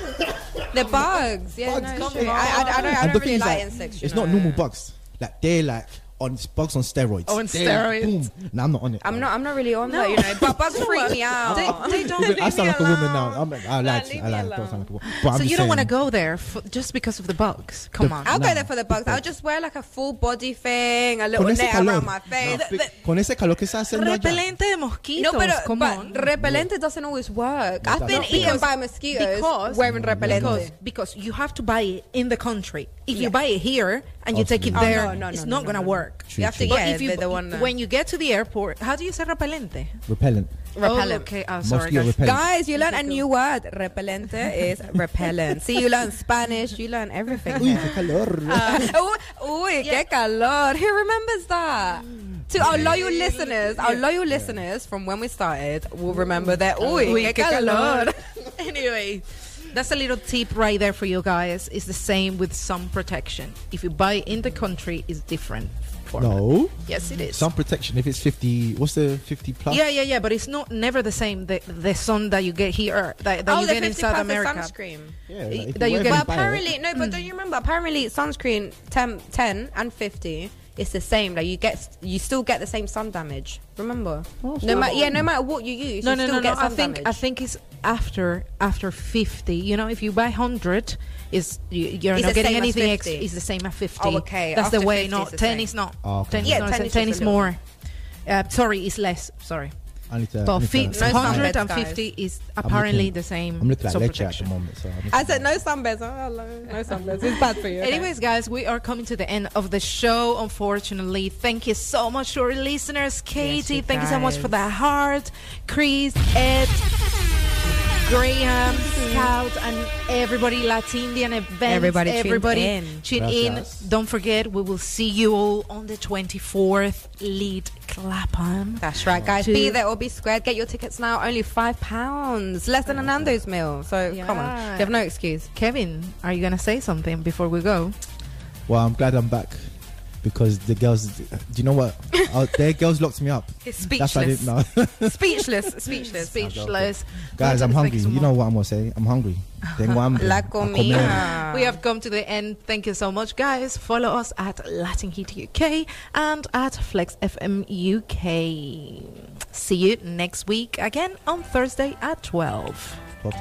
[SPEAKER 1] The bugs. Yeah,
[SPEAKER 15] Bugs,
[SPEAKER 1] no,
[SPEAKER 15] come
[SPEAKER 1] shit.
[SPEAKER 15] on.
[SPEAKER 1] I, I, I don't, I
[SPEAKER 15] And
[SPEAKER 1] don't really like
[SPEAKER 15] like,
[SPEAKER 1] insects. you
[SPEAKER 15] It's not normal bugs. Like they're like on bugs on steroids.
[SPEAKER 2] Oh, on
[SPEAKER 15] They're
[SPEAKER 2] steroids.
[SPEAKER 15] boom. No, I'm not on it.
[SPEAKER 1] I'm not. I'm not really on
[SPEAKER 2] No.
[SPEAKER 1] that, you know. But bugs freak me out.
[SPEAKER 2] They, they don't.
[SPEAKER 15] Even- I sound like a woman now. I'm, I lied.
[SPEAKER 1] leave
[SPEAKER 15] I
[SPEAKER 1] me
[SPEAKER 15] lied. I don't sound like a woman. But I'm
[SPEAKER 2] so you don't want to go there for, just because of the bugs? Come on.
[SPEAKER 1] I'll
[SPEAKER 15] No.
[SPEAKER 1] go there for the bugs. I'll just wear like a full body thing, a little net around my face.
[SPEAKER 15] No, Con ese calor que está haciendo.
[SPEAKER 2] Repelente de
[SPEAKER 1] No,
[SPEAKER 2] mosquitos.
[SPEAKER 1] but,
[SPEAKER 2] come
[SPEAKER 1] but
[SPEAKER 2] on.
[SPEAKER 1] repellente doesn't always work. I've been
[SPEAKER 15] because-
[SPEAKER 1] eaten by mosquitoes
[SPEAKER 2] because
[SPEAKER 1] wearing repellente.
[SPEAKER 2] Because, because you have to buy it in the country. If
[SPEAKER 1] Yeah.
[SPEAKER 2] you buy it here and you take it there,
[SPEAKER 1] Oh, no, no,
[SPEAKER 2] it's
[SPEAKER 1] no,
[SPEAKER 2] not
[SPEAKER 1] no,
[SPEAKER 2] gonna
[SPEAKER 1] no.
[SPEAKER 2] work.
[SPEAKER 15] True,
[SPEAKER 1] You have to
[SPEAKER 15] true.
[SPEAKER 2] But
[SPEAKER 1] get
[SPEAKER 2] if you
[SPEAKER 1] the, the one. that-
[SPEAKER 2] when you get to the airport, how do you say repelente?
[SPEAKER 15] Repellent.
[SPEAKER 1] Repellent.
[SPEAKER 2] Oh, okay, oh, sorry. Guys.
[SPEAKER 15] repellent.
[SPEAKER 1] Guys, you learn a new word. Repellente is repellent. See, you learn Spanish. You learn everything.
[SPEAKER 15] Uy, qué calor.
[SPEAKER 1] Uh, uy, qué calor. Who remembers that? To our loyal listeners, our loyal listeners from when we started will remember that. Uy,
[SPEAKER 2] Uy,
[SPEAKER 1] qué
[SPEAKER 2] qué
[SPEAKER 1] calor.
[SPEAKER 2] calor. anyway, that's a little tip right there for you guys. It's the same with sun protection. If you buy in the country, it's different. Format.
[SPEAKER 15] No.
[SPEAKER 2] Yes, it is.
[SPEAKER 15] Sun protection. If it's 50, what's the 50 plus?
[SPEAKER 2] Yeah, yeah, yeah, but it's not never the same. The the sun that you get here, that, that
[SPEAKER 1] oh,
[SPEAKER 2] you
[SPEAKER 1] the
[SPEAKER 2] get in South
[SPEAKER 1] plus
[SPEAKER 2] America.
[SPEAKER 1] sunscreen.
[SPEAKER 15] Yeah, like if
[SPEAKER 2] that you
[SPEAKER 15] whatever
[SPEAKER 2] get-
[SPEAKER 1] But
[SPEAKER 15] buy it-
[SPEAKER 1] apparently, no, but mm. don't you remember? Apparently, sunscreen 10, 10 and 50 it's the same. Like you get, you still get the same sun damage. Remember? Oh, no matter, yeah, no matter what you use,
[SPEAKER 2] No,
[SPEAKER 1] you
[SPEAKER 2] no,
[SPEAKER 1] still
[SPEAKER 2] no,
[SPEAKER 1] get
[SPEAKER 2] no. I think
[SPEAKER 1] damage.
[SPEAKER 2] I think it's after after fifty. You know, if you buy hundred, is you, you're
[SPEAKER 1] It's
[SPEAKER 2] not
[SPEAKER 1] the
[SPEAKER 2] getting
[SPEAKER 1] same as
[SPEAKER 2] anything. Ex-
[SPEAKER 1] 50.
[SPEAKER 2] it's the same as fifty.
[SPEAKER 1] Oh, okay.
[SPEAKER 2] That's the
[SPEAKER 1] After
[SPEAKER 2] way.
[SPEAKER 1] 50
[SPEAKER 2] No,
[SPEAKER 1] the
[SPEAKER 2] ten
[SPEAKER 1] same.
[SPEAKER 2] is not.
[SPEAKER 15] Oh, okay.
[SPEAKER 2] Ten is
[SPEAKER 1] Yeah,
[SPEAKER 2] not.
[SPEAKER 1] 10
[SPEAKER 2] ten,
[SPEAKER 1] is
[SPEAKER 2] 10
[SPEAKER 1] just
[SPEAKER 2] is more. Uh, sorry, it's less. Sorry.
[SPEAKER 15] I to.
[SPEAKER 2] But
[SPEAKER 15] need to-
[SPEAKER 2] fi-
[SPEAKER 1] No sunbeds,
[SPEAKER 2] 150 is apparently
[SPEAKER 15] looking-
[SPEAKER 2] the same.
[SPEAKER 15] I'm looking at
[SPEAKER 2] sun
[SPEAKER 15] leche at the moment. So I'm
[SPEAKER 1] I said no sunbeds. Oh, no sunbeds. It's bad for you. okay.
[SPEAKER 2] Anyways, guys, we are coming to the end of the show, unfortunately. Thank you so much to our listeners. Katie,
[SPEAKER 1] you
[SPEAKER 2] thank you so much for the heart. Chris, Ed, Graham, Scout, and everybody, Latindian events.
[SPEAKER 1] Everybody tuned
[SPEAKER 2] everybody
[SPEAKER 1] in.
[SPEAKER 2] tune in. Don't forget, we will see you all on the 24th. Lit Clapham.
[SPEAKER 1] That's right, guys.
[SPEAKER 2] To-
[SPEAKER 1] Be there or be squared. Get your tickets now. Only five pounds, less than a Nando's meal. So come on, you have no excuse.
[SPEAKER 2] Kevin, are you going to say something before we go?
[SPEAKER 15] Well, I'm glad I'm back because the girls. Do you know what? uh, their girls locked me up.
[SPEAKER 1] He's
[SPEAKER 15] That's why I didn't know.
[SPEAKER 1] speechless, speechless.
[SPEAKER 2] Speechless.
[SPEAKER 15] Guys, I'm hungry. You know what I'm gonna say? I'm hungry. Tengo hambre.
[SPEAKER 1] La
[SPEAKER 15] A comer.
[SPEAKER 1] comida.
[SPEAKER 2] We have come to the end. Thank you so much, guys. Follow us at Latin Heat UK and at Flex FM UK. See you next week again on Thursday at 12.
[SPEAKER 15] Pop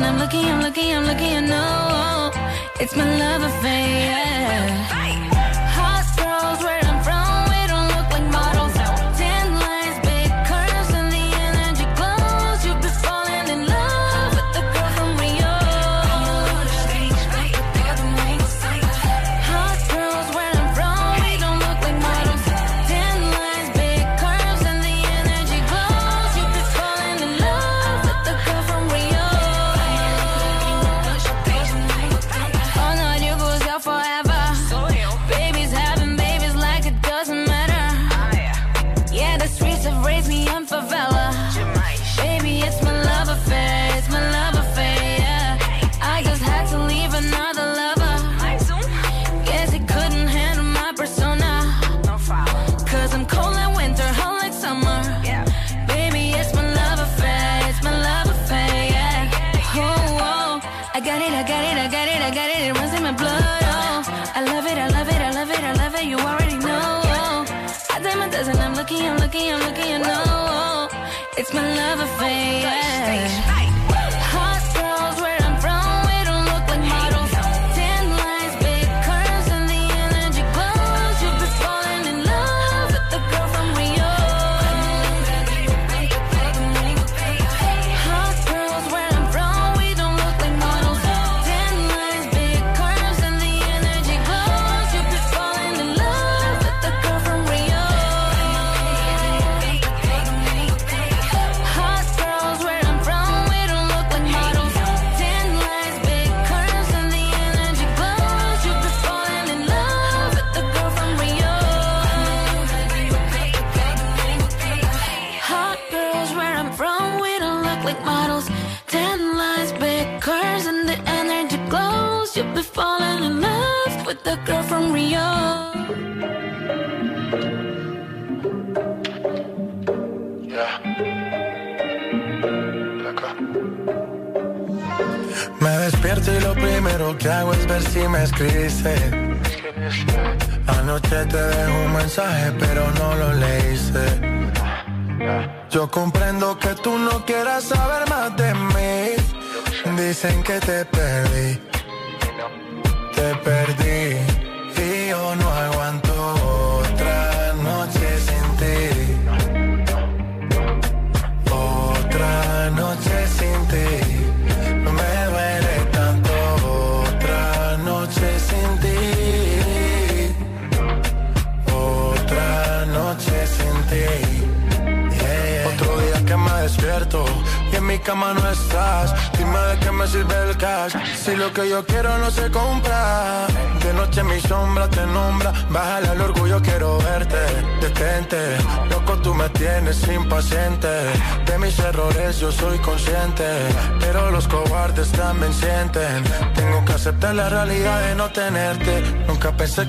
[SPEAKER 6] and I'm looking, I'm looking, I'm looking. I know it's my love affair.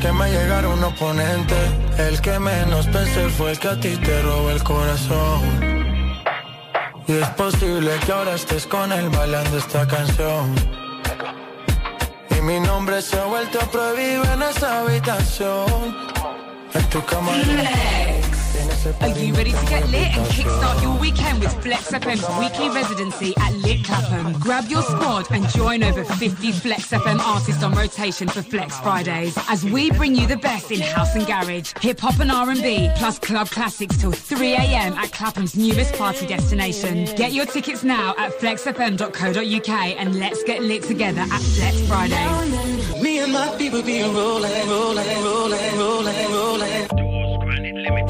[SPEAKER 9] Que me llegara un oponente. El que menos pensé fue el que a ti te robó el corazón. Y es posible que ahora estés con él bailando esta canción. Y mi nombre se ha vuelto prohibido en esa habitación. En tu cama.
[SPEAKER 27] Are you ready to get lit and kickstart your weekend with Flex FM's weekly residency at Lit Clapham? Grab your squad and join over 50 Flex FM artists on rotation for Flex Fridays as we bring you the best in house and garage, hip hop and R&B, plus club classics till 3 a.m. at Clapham's newest party destination. Get your tickets now at flexfm.co.uk and let's get lit together at Flex Fridays.
[SPEAKER 28] Me and my people be rolling, rolling, rolling, rolling, rolling.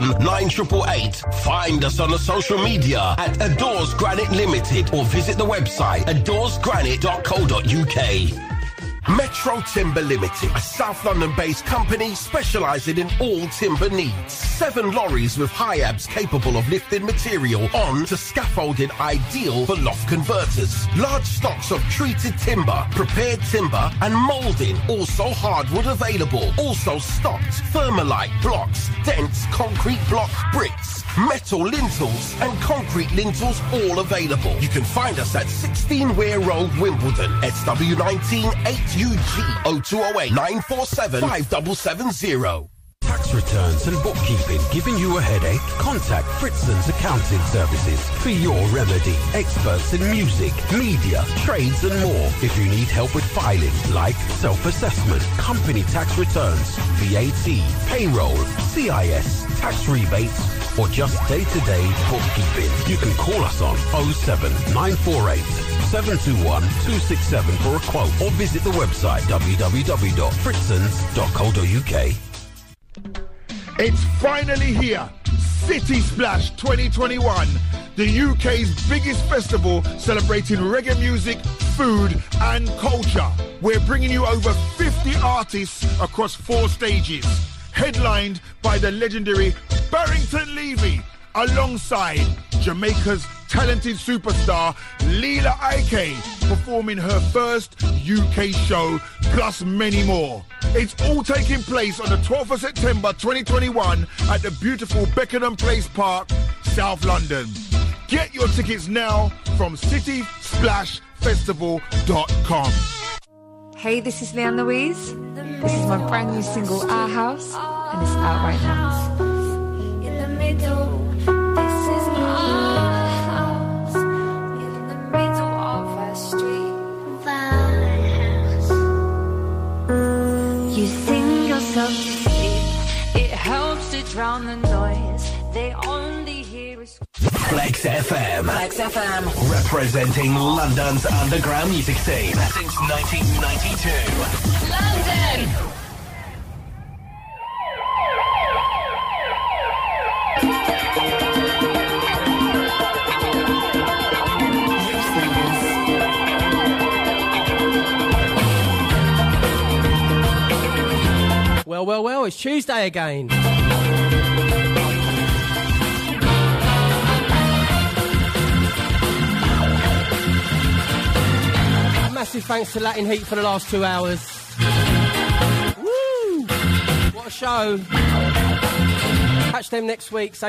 [SPEAKER 14] 9888. Find us on the social media at Adores Granite Limited or visit the website adoresgranite.co.uk. Metro Timber Limited, a South London-based company specializing in all timber needs. Seven lorries with HIABs capable of lifting material on to scaffolding ideal for loft converters. Large stocks of treated timber, prepared timber and molding. Also hardwood available. Also stocked thermalite blocks, dense concrete block bricks, metal lintels and concrete lintels all available. You can find us at 16 Weir Road, Wimbledon, SW19 8UG 0208 947 5770.
[SPEAKER 29] Tax returns and bookkeeping giving you a headache? Contact Fritzens Accounting Services for your remedy. Experts in music, media, trades and more. If you need help with filing like self-assessment, company tax returns, VAT, payroll, CIS, tax rebates, or just day-to-day bookkeeping, you can call us on 07 948 721 267 for a quote or visit the website www.fritzons.co.uk.
[SPEAKER 30] It's finally here. City Splash 2021, the UK's biggest festival celebrating reggae music, food, and culture. We're bringing you over 50 artists across four stages, headlined by the legendary Barrington Levy, alongside Jamaica's talented superstar Lila Iké, performing her first UK show, plus many more. It's all taking place on the 12th of September 2021 at the beautiful Beckenham Place Park, South London. Get your tickets now from citysplashfestival.com.
[SPEAKER 22] Hey, this is Leanne Louise. This is my brand new single, Our House, and it's out right now.
[SPEAKER 6] In the middle, this is our house. In the middle of a street.
[SPEAKER 22] You sing yourself to sleep. It helps to drown the noise. They only hear is.
[SPEAKER 14] Flex FM.
[SPEAKER 22] Flex FM.
[SPEAKER 14] Representing London's underground music scene since 1992.
[SPEAKER 22] London!
[SPEAKER 31] Well, well, well, it's Tuesday again. Massive thanks to Latin Heat for the last two hours. Woo! What a show. Catch them next week, same